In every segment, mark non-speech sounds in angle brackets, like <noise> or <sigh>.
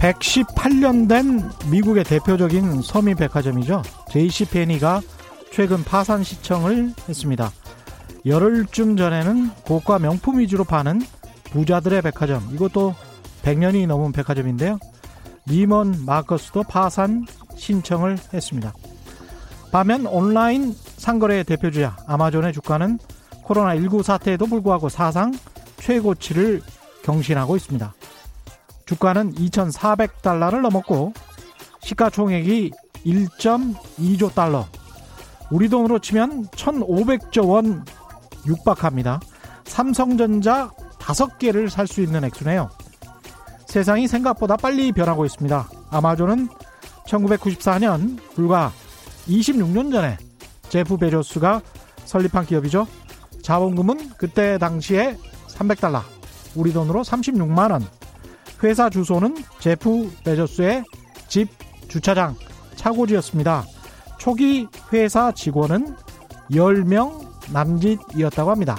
118년 된 미국의 대표적인 서민 백화점이죠. JC페니가 최근 파산 시청을 했습니다. 열흘쯤 전에는 고가 명품 위주로 파는 부자들의 백화점. 이것도 100년이 넘은 백화점인데요. 리먼 마커스도 파산 신청을 했습니다. 반면 온라인 상거래의 대표주야 아마존의 주가는 코로나19 사태에도 불구하고 사상 최고치를 경신하고 있습니다. 주가는 2,400달러를 넘었고 시가총액이 1.2조 달러. 우리 돈으로 치면 1,500조 원 육박합니다. 삼성전자 5개를 살 수 있는 액수네요. 세상이 생각보다 빨리 변하고 있습니다. 아마존은 1994년 불과 26년 전에 제프 베조스가 설립한 기업이죠. 자본금은 그때 당시에 300달러, 우리 돈으로 36만 원. 회사 주소는 제프 베조스의 집 주차장 차고지였습니다. 초기 회사 직원은 10명 남짓이었다고 합니다.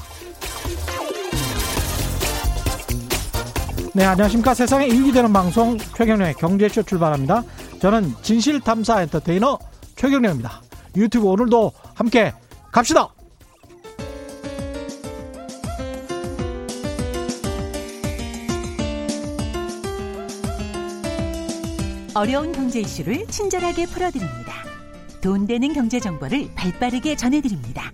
네, 안녕하십니까. 세상에 이익이 되는 방송 최경련의 경제쇼 출발합니다. 저는 진실탐사 엔터테이너 최경련입니다. 유튜브 오늘도 함께 갑시다! 어려운 경제 이슈를 친절하게 풀어드립니다. 돈 되는 경제 정보를 발빠르게 전해드립니다.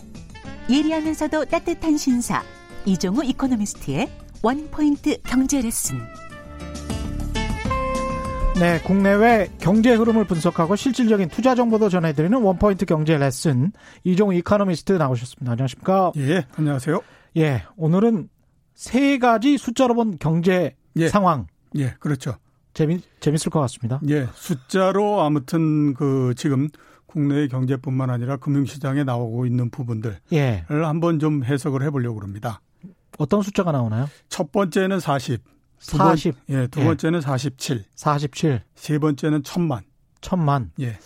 예리하면서도 따뜻한 신사 이종우 이코노미스트의 원포인트 경제 레슨. 네, 국내외 경제 흐름을 분석하고 실질적인 투자 정보도 전해드리는 원포인트 경제 레슨 이종우 이코노미스트 나오셨습니다. 안녕하십니까? 예, 안녕하세요. 예, 오늘은 세 가지 숫자로 본 경제 예. 상황. 예, 그렇죠. 재미 재밌을 것 같습니다. 예, 숫자로 아무튼 그 지금 국내의 경제뿐만 아니라 금융시장에 나오고 있는 부분들을 예, 한번 좀 해석을 해보려고 합니다. 어떤 숫자가 나오나요? 첫 번째는 40, 두 번- 40, 예, 두 예. 번째는 47, 47, 세 번째는 천만. 천만. 예,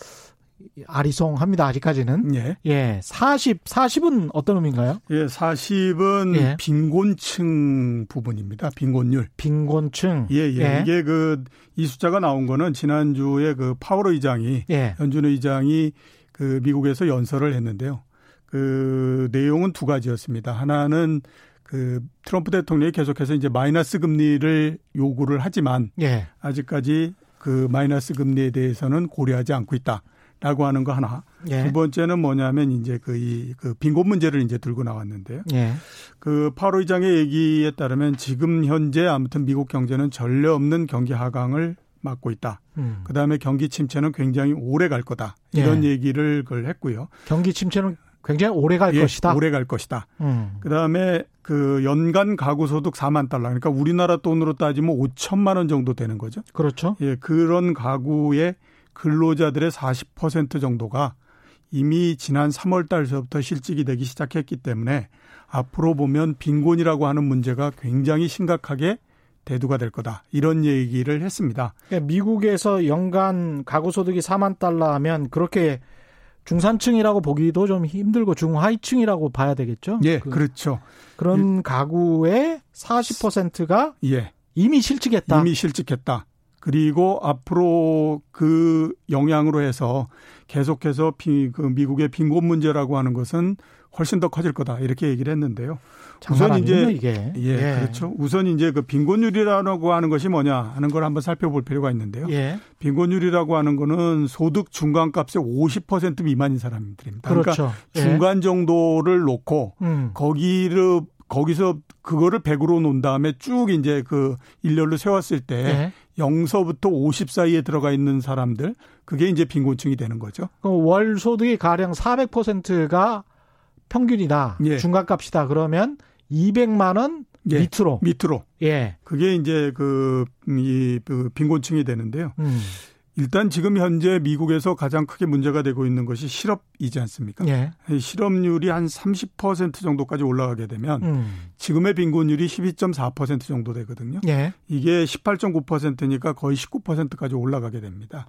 아리송합니다. 아직까지는. 예, 예, 40, 40은 어떤 의미인가요? 예, 40은 예. 빈곤층 부분입니다. 빈곤율. 빈곤층. 예, 예, 예. 이게 그 이 숫자가 나온 거는 지난주에 그 파월 의장이 예, 연준 의장이 그 미국에서 연설을 했는데요. 그 내용은 두 가지였습니다. 하나는 그 트럼프 대통령이 계속해서 이제 마이너스 금리를 요구를 하지만 예, 아직까지 그 마이너스 금리에 대해서는 고려하지 않고 있다 라고 하는 거 하나. 예, 두 번째는 뭐냐면 이제 그 이 그 빈곤 문제를 이제 들고 나왔는데요. 예, 그 파로 의장의 얘기에 따르면 지금 현재 아무튼 미국 경제는 전례 없는 경기 하강을 맞고 있다. 음. 그 다음에 경기 침체는 굉장히 오래 갈 거다. 이런 예. 얘기를 그걸 했고요. 경기 침체는 굉장히 오래 갈 예, 것이다. 오래 갈 것이다. 음. 그 다음에 그 연간 가구 소득 4만 달러. 그러니까 우리나라 돈으로 따지면 5천만 원 정도 되는 거죠. 그렇죠. 예, 그런 가구의 근로자들의 40% 정도가 이미 지난 3월 달서부터 실직이 되기 시작했기 때문에 앞으로 보면 빈곤이라고 하는 문제가 굉장히 심각하게 대두가 될 거다. 이런 얘기를 했습니다. 그러니까 미국에서 연간 가구 소득이 4만 달러 하면 그렇게 중산층이라고 보기도 좀 힘들고 중하위층이라고 봐야 되겠죠. 예, 그, 그렇죠. 런 가구의 40%가 예. 이미 실직했다. 이미 실직했다. 그리고 앞으로 그 영향으로 해서 계속해서 비, 그 미국의 빈곤 문제라고 하는 것은 훨씬 더 커질 거다. 이렇게 얘기를 했는데요. 우선 이제- 이게. 예, 그렇죠. 우선 이제 그 빈곤율이라고 하는 것이 뭐냐 하는 걸 한번 살펴볼 필요가 있는데요. 예. 빈곤율이라고 하는 거는 소득 중간값의 50% 미만인 사람들입니다. 그러니까 그렇죠. 예. 중간 정도를 놓고 음. 거기를 거기서 그거를 100으로 놓은 다음에 쭉 이제 그 일렬로 세웠을 때 예. 0서부터 50 사이에 들어가 있는 사람들 그게 이제 빈곤층이 되는 거죠. 그럼 월 소득이 가령 400%가 평균이다. 예. 중간값이다. 그러면 200만 원 예. 밑으로. 밑으로 예. 그게 이제 그, 이, 그 빈곤층이 되는데요. 음. 일단 지금 현재 미국에서 가장 크게 문제가 되고 있는 것이 실업이지 않습니까? 예. 이 실업률이 한 30% 정도까지 올라가게 되면 음. 지금의 빈곤율이 12.4% 정도 되거든요. 예. 이게 18.9%니까 거의 19%까지 올라가게 됩니다.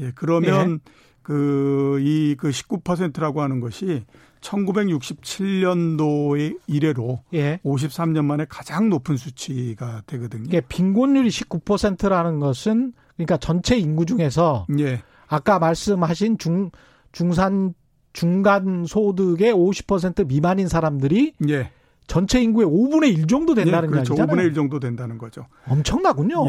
예, 그러면 그, 이, 그 19%라고 하는 것이 1967년도의 이래로 예. 53년 만에 가장 높은 수치가 되거든요. 이게 빈곤율이 19%라는 것은 그러니까 전체 인구 중에서 예. 아까 말씀하신 중 중산 중간 소득의 50% 미만인 사람들이 예. 전체 인구의 5분의 1 정도 된다는 예, 그렇죠. 이야기잖아요. 5분의 1 정도 된다는 거죠. 엄청나군요.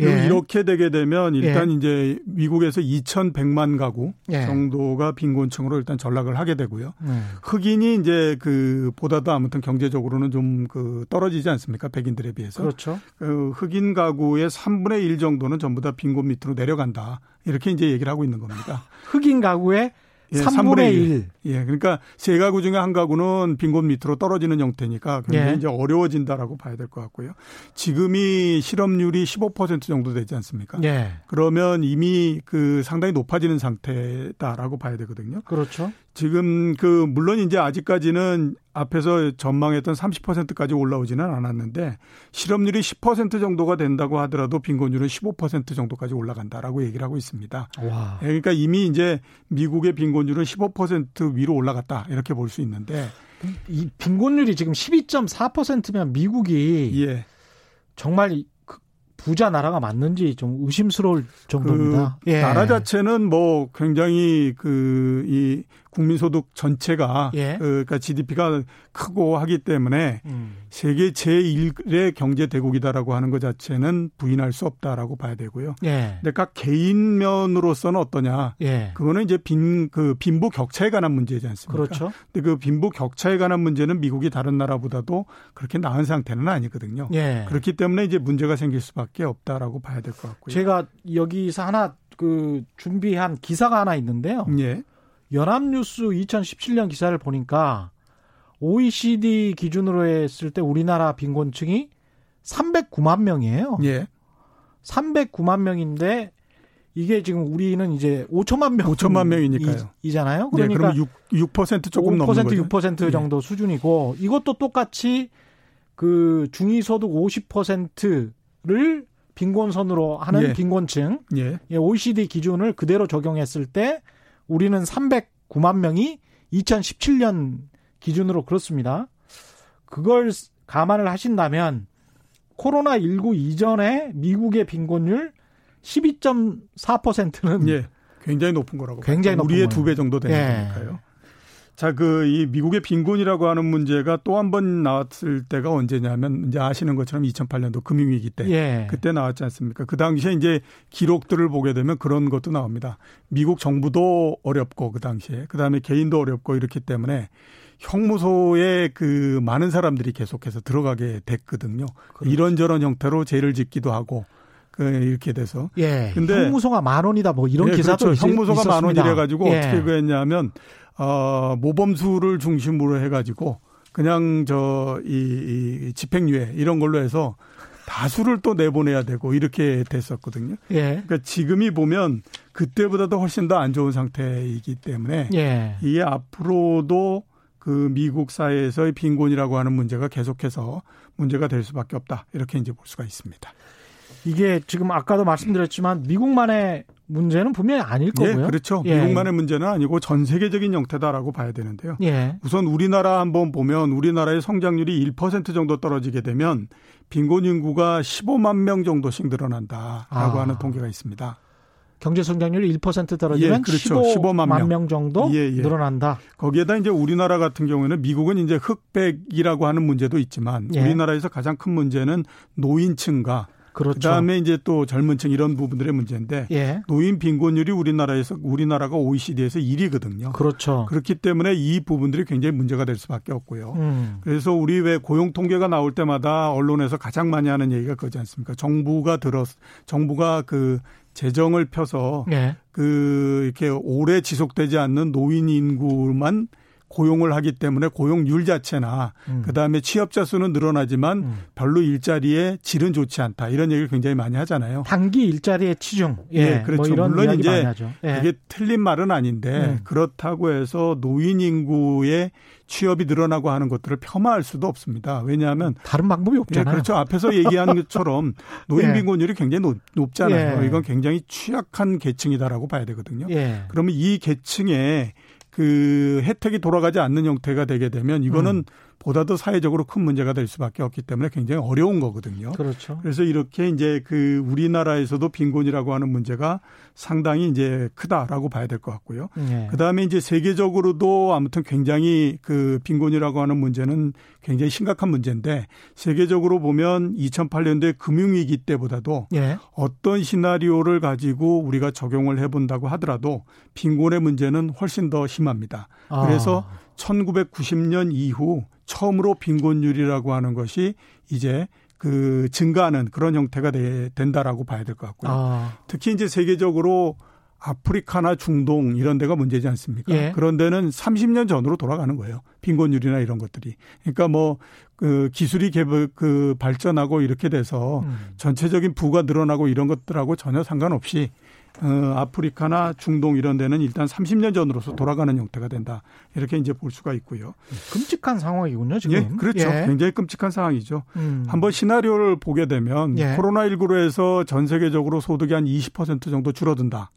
예. 예. 이렇게 되게 되면 일단 이제 미국에서 2,100만 가구 예. 정도가 빈곤층으로 일단 전락을 하게 되고요. 음. 흑인이 이제 그 보다도 아무튼 경제적으로는 좀 그 떨어지지 않습니까? 백인들에 비해서. 그렇죠. 그 흑인 가구의 3분의 1 정도는 전부 다 빈곤 밑으로 내려간다. 이렇게 이제 얘기를 하고 있는 겁니다. 흑인 가구의 예, 3분의 1. 예, 그러니까 세 가구 중에 한 가구는 빈곤 밑으로 떨어지는 형태니까 굉장히 예. 이제 어려워진다라고 봐야 될 것 같고요. 지금이 실업률이 15% 정도 되지 않습니까? 예. 그러면 이미 그 상당히 높아지는 상태다라고 봐야 되거든요. 그렇죠. 지금 그 물론 이제 아직까지는 앞에서 전망했던 30%까지 올라오지는 않았는데 실업률이 10% 정도가 된다고 하더라도 빈곤율은 15% 정도까지 올라간다라고 얘기를 하고 있습니다. 와. 예, 그러니까 이미 이제 미국의 빈곤율은 15% 위로 올라갔다 이렇게 볼 수 있는데 이 빈곤율이 지금 12.4%면 미국이 예. 정말 그 부자 나라가 맞는지 좀 의심스러울 정도입니다. 그 예. 나라 자체는 뭐 굉장히 그 이 국민소득 전체가 예. 그 그러니까 GDP가 크고 하기 때문에 음. 세계 제1의 경제 대국이다라고 하는 것 자체는 부인할 수 없다라고 봐야 되고요. 예. 근데 각 개인 면으로서는 어떠냐? 예. 그거는 이제 빈 그 빈부 격차에 관한 문제지 않습니까? 그렇죠. 근데 그 빈부 격차에 관한 문제는 미국이 다른 나라보다도 그렇게 나은 상태는 아니거든요. 예. 그렇기 때문에 이제 문제가 생길 수밖에 없다라고 봐야 될 것 같고요. 제가 여기서 하나 그 준비한 기사가 하나 있는데요. 예. 연합뉴스 2017년 기사를 보니까 OECD 기준으로 했을 때 우리나라 빈곤층이 309만 명이에요. 예. 309만 명인데 이게 지금 우리는 이제 5천만 명 5천만 명이니까요. 이, 잖아요 예, 그러니까 그러면 6, 6% 조금 5% 넘는 거죠. 6% 예. 정도 수준이고 이것도 똑같이 그 중위 소득 50%를 빈곤선으로 하는 예. 빈곤층 예. 예, OECD 기준을 그대로 적용했을 때 우리는 309만 명이 2017년 기준으로 그렇습니다. 그걸 감안을 하신다면 코로나19 이전에 미국의 빈곤율 12.4%는 예. 굉장히 높은 거라고. 굉장히. 높은 우리의. 두 배 정도 되는 예. 거니까요. 자, 그, 이 미국의 빈곤이라고 하는 문제가 또 한 번 나왔을 때가 언제냐면, 이제 아시는 것처럼 2008년도 금융위기 때. 예. 그때 나왔지 않습니까? 그 당시에 이제 기록들을 보게 되면 그런 것도 나옵니다. 미국 정부도 어렵고, 그 당시에. 그 다음에 개인도 어렵고, 이렇기 때문에 형무소에 그 많은 사람들이 계속해서 들어가게 됐거든요. 그렇죠. 이런저런 형태로 죄를 짓기도 하고, 그, 이렇게 돼서. 예. 근데- 형무소가 만 원이다 뭐 이런 예, 기사도 그렇죠. 있, 형무소가 만 있었습니다. 원이래 가지고 예. 어떻게 그랬냐면 어 모범수를 중심으로 해 가지고 그냥 저이 집행유예 이런 걸로 해서 다수를 또 내보내야 되고 이렇게 됐었거든요. 예. 그러니까 지금이 보면 그때보다도 훨씬 더 안 좋은 상태이기 때문에 예. 이게 앞으로도 그 미국 사회에서의 빈곤이라고 하는 문제가 계속해서 문제가 될 수밖에 없다. 이렇게 이제 볼 수가 있습니다. 이게 지금 아까도 말씀드렸지만 미국만의 문제는 분명히 아닐 거고요. 예, 그렇죠. 예. 미국만의 문제는 아니고 전 세계적인 형태다라고 봐야 되는데요. 예. 우선 우리나라 한번 보면 우리나라의 성장률이 1% 정도 떨어지게 되면 빈곤 인구가 15만 명 정도씩 늘어난다라고 아. 하는 통계가 있습니다. 경제 성장률이 1% 떨어지면 예, 그렇죠. 15만, 15만 명. 정도 예, 예. 늘어난다. 거기에다 이제 우리나라 같은 경우에는 미국은 이제 흑백이라고 하는 문제도 있지만 예. 우리나라에서 가장 큰 문제는 노인층과 그렇죠. 그다음에 이제 또 젊은층 이런 부분들의 문제인데 예. 노인 빈곤율이 우리나라에서 우리나라가 OECD에서 1위거든요. 그렇죠. 그렇기 때문에 이 부분들이 굉장히 문제가 될 수밖에 없고요. 음. 그래서 우리 왜 고용 통계가 나올 때마다 언론에서 가장 많이 하는 얘기가 그거지 않습니까? 정부가 들어 정부가 그 재정을 펴서 예. 그 이렇게 오래 지속되지 않는 노인 인구만 고용을 하기 때문에 고용률 자체나 음. 그다음에 취업자 수는 늘어나지만 음. 별로 일자리의 질은 좋지 않다. 이런 얘기를 굉장히 많이 하잖아요. 단기 일자리의 치중. 예. 예, 그렇죠. 뭐 물론 이제 하죠. 예. 틀린 말은 아닌데 음. 그렇다고 해서 노인 인구의 취업이 늘어나고 하는 것들을 폄하할 수도 없습니다. 왜냐하면 다른 방법이 예, 없잖아요. 그렇죠. 앞에서 얘기한 <laughs> 것처럼 노인 예. 빈곤율이 굉장히 높, 잖아요 예. 이건 굉장히 취약한 계층이다라고 봐야 되거든요. 예. 그러면 이 계층에 그 혜택이 돌아가지 않는 형태가 되게 되면 이거는 보다 더 사회적으로 큰 문제가 될 수밖에 없기 때문에 굉장히 어려운 거거든요. 그렇죠. 그래서 이렇게 이제 그 우리나라에서도 빈곤이라고 하는 문제가 상당히 이제 크다라고 봐야 될 것 같고요. 네. 그 다음에 이제 세계적으로도 아무튼 굉장히 그 빈곤이라고 하는 문제는 굉장히 심각한 문제인데 세계적으로 보면 2008년도에 금융위기 때보다도 네. 어떤 시나리오를 가지고 우리가 적용을 해본다고 하더라도 빈곤의 문제는 훨씬 더 심합니다. 아. 그래서 1990년 이후 처음으로 빈곤율이라고 하는 것이 이제 그 증가하는 그런 형태가 되, 된다라고 봐야 될 것 같고요. 아. 특히 이제 세계적으로 아프리카나 중동 이런 데가 문제지 않습니까? 예. 그런 데는 30년 전으로 돌아가는 거예요. 빈곤율이나 이런 것들이. 그러니까 뭐 그 기술이 개발 그 발전하고 이렇게 돼서 음. 전체적인 부가 늘어나고 이런 것들하고 전혀 상관없이 어, 아프리카나 중동 이런 데는 일단 30년 전으로서 돌아가는 형태가 된다. 이렇게 이제 볼 수가 있고요. 끔찍한 상황이군요, 지금. 예, 그렇죠. 예. 굉장히 끔찍한 상황이죠. 음. 한번 시나리오를 보게 되면 예. 코로나19로 해서 전 세계적으로 소득이 한 20% 정도 줄어든다.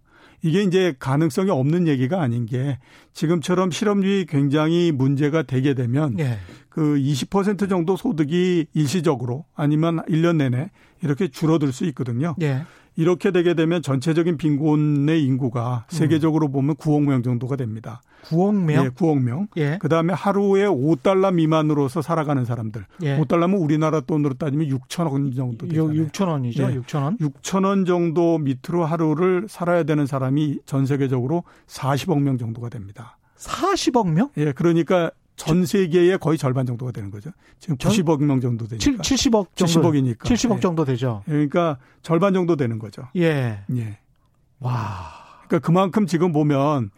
이게 이제 가능성이 없는 얘기가 아닌 게 지금처럼 실업률이 굉장히 문제가 되게 되면 예. 그20% 정도 소득이 일시적으로 아니면 1년 내내 이렇게 줄어들 수 있거든요. 예. 이렇게 되게 되면 전체적인 빈곤의 인구가 음. 세계적으로 보면 9억 명 정도가 됩니다. 9억 명? 예, 9억 명. 예. 그다음에 하루에 5달러 미만으로서 살아가는 사람들. 예. 5달러면 우리나라 돈으로 따지면 6천 원 정도 되잖아요. 6천 원이죠. 예. 6천 원. 6천 원 정도 밑으로 하루를 살아야 되는 사람이 전 세계적으로 40억 명 정도가 됩니다. 40억 명? 예, 그러니까 전 세계의 거의 절반 정도가 되는 거죠. 지금 90억 명 정도 되니까. 7, 70억 정도. 70억이니까. 70억 예. 정도 되죠. 그러니까 절반 정도 되는 거죠. 예. 예. 와. 그러니까 그만큼 지금 보면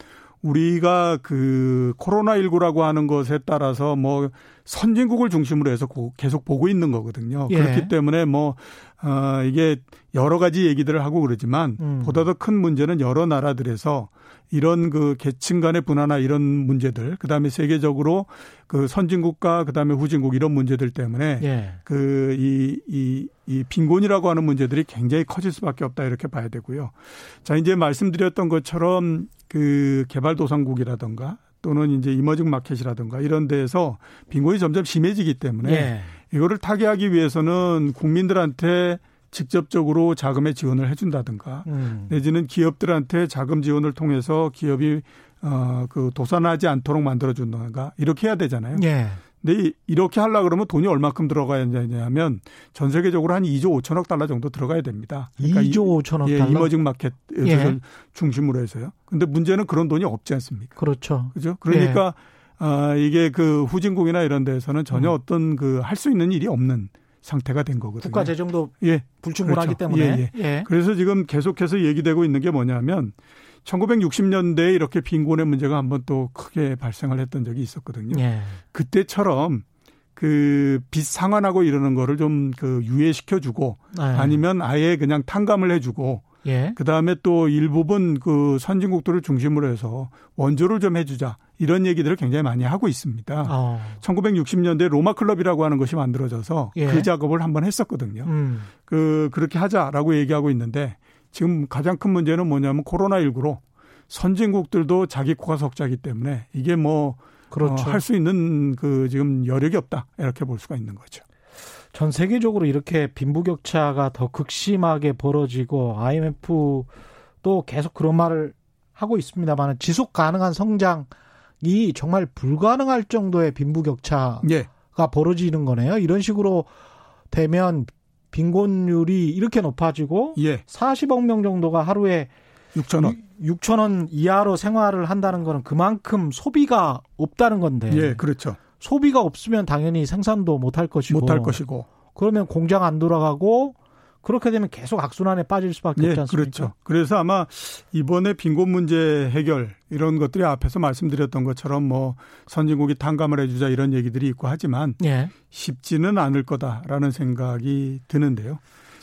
우리가 그 코로나19라고 하는 것에 따라서 뭐 선진국을 중심으로 해서 계속 보고 있는 거거든요. 예. 그렇기 때문에 뭐, 어, 이게 여러 가지 얘기들을 하고 그러지만 음. 보다 더 큰 문제는 여러 나라들에서 이런 그 계층 간의 분화나 이런 문제들, 그 다음에 세계적으로 그 선진국과 그 다음에 후진국 이런 문제들 때문에 예. 그 이 이, 이 빈곤이라고 하는 문제들이 굉장히 커질 수밖에 없다 이렇게 봐야 되고요. 자, 이제 말씀드렸던 것처럼 그 개발도상국이라던가 또는 이제 이머징 마켓이라든가 이런 데에서 빈곤이 점점 심해지기 때문에 예. 이거를 타개하기 위해서는 국민들한테 직접적으로 자금의 지원을 해준다든가 음. 내지는 기업들한테 자금 지원을 통해서 기업이 어그 도산하지 않도록 만들어준다든가 이렇게 해야 되잖아요. 예. 근데 이렇게 하려 그러면 돈이 얼마큼 들어가야 되냐면 전 세계적으로 한 2조 5천억 달러 정도 들어가야 됩니다. 그러니까 2조 5천억 예, 달러. 이머징 마켓 예. 중심으로 해서요. 근데 문제는 그런 돈이 없지 않습니까? 그렇죠. 그죠? 그러니까 예. 아, 이게 그 후진국이나 이런 데에서는 전혀 음. 어떤 그 할 수 있는 일이 없는 상태가 된 거거든요. 국가 재정도 예. 불충분하기 그렇죠. 때문에. 예, 예. 예. 그래서 지금 계속해서 얘기되고 있는 게 뭐냐면 1960년대에 이렇게 빈곤의 문제가 한번 또 크게 발생을 했던 적이 있었거든요. 예. 그때처럼 그 빚 상환하고 이러는 거를 좀 그 유예시켜 주고 예. 아니면 아예 그냥 탕감을 해 주고 예. 그다음에 또 일부분 그 선진국들을 중심으로 해서 원조를 좀 해주자 이런 얘기들을 굉장히 많이 하고 있습니다. 어. 1960년대 로마 클럽이라고 하는 것이 만들어져서 예. 그 작업을 한번 했었거든요. 음. 그 그렇게 하자라고 얘기하고 있는데 지금 가장 큰 문제는 뭐냐면 코로나 19로 선진국들도 자기 코가 석자기 때문에 이게 뭐 그렇죠. 어, 할수 있는 그 지금 여력이 없다 이렇게 볼 수가 있는 거죠. 전 세계적으로 이렇게 빈부격차가 더 극심하게 벌어지고 IMF도 계속 그런 말을 하고 있습니다만 지속 가능한 성장이 정말 불가능할 정도의 빈부격차가 예. 벌어지는 거네요. 이런 식으로 되면 빈곤율이 이렇게 높아지고 예. 40억 명 정도가 하루에 6천 원. 6천 원 이하로 생활을 한다는 거는 그만큼 소비가 없다는 건데. 예, 그렇죠. 소비가 없으면 당연히 생산도 못할 것이고 못할 것이고 그러면 공장 안 돌아가고 그렇게 되면 계속 악순환에 빠질 수밖에 예, 없지 않습니까? 그렇죠. 그래서 아마 이번에 빈곤 문제 해결 이런 것들이 앞에서 말씀드렸던 것처럼 뭐 선진국이 탕감을 해주자 이런 얘기들이 있고 하지만 예. 쉽지는 않을 거다라는 생각이 드는데요.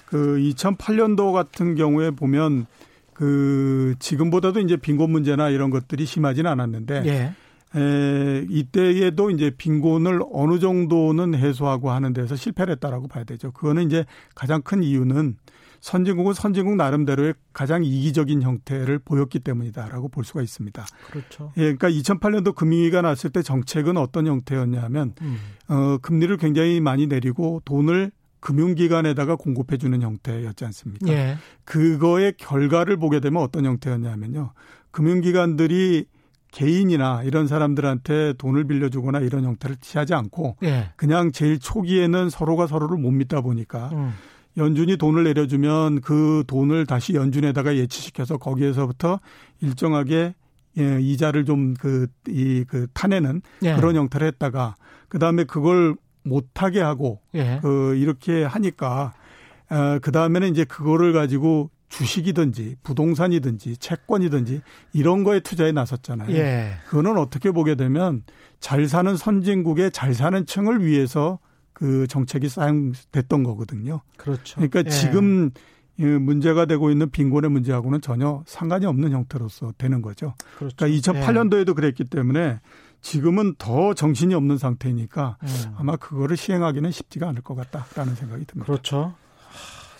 그 2008년도 같은 경우에 보면 그 지금보다도 이제 빈곤 문제나 이런 것들이 심하지는 않았는데 예. 에, 이때에도 이제 빈곤을 어느 정도는 해소하고 하는 데서 실패를 했다라고 봐야 되죠. 그거는 이제 가장 큰 이유는 선진국은 선진국 나름대로의 가장 이기적인 형태를 보였기 때문이다라고 볼 수가 있습니다. 그렇죠. 예, 그러니까 2008년도 금융위기가 났을 때 정책은 어떤 형태였냐면 음. 어, 금리를 굉장히 많이 내리고 돈을 금융기관에다가 공급해 주는 형태였지 않습니까? 예. 그거의 결과를 보게 되면 어떤 형태였냐면요. 금융기관들이 개인이나 이런 사람들한테 돈을 빌려주거나 이런 형태를 취하지 않고 예. 그냥 제일 초기에는 서로가 서로를 못 믿다 보니까 음. 연준이 돈을 내려주면 그 돈을 다시 연준에다가 예치시켜서 거기에서부터 일정하게 예, 이자를 좀 그, 이, 그, 타내는 예. 그런 형태를 했다가, 그 다음에 그걸 못하게 하고, 예. 그, 이렇게 하니까, 어, 그 다음에는 이제 그거를 가지고 주식이든지 부동산이든지 채권이든지 이런 거에 투자에 나섰잖아요. 예. 그거는 어떻게 보게 되면 잘 사는 선진국의 잘 사는 층을 위해서 그 정책이 사용됐던 거거든요. 그렇죠. 그러니까 예. 지금 문제가 되고 있는 빈곤의 문제하고는 전혀 상관이 없는 형태로서 되는 거죠. 그렇죠. 그러니까 2008년도에도 예. 그랬기 때문에 지금은 더 정신이 없는 상태니까 음. 아마 그거를 시행하기는 쉽지가 않을 것 같다라는 생각이 듭니다. 그렇죠.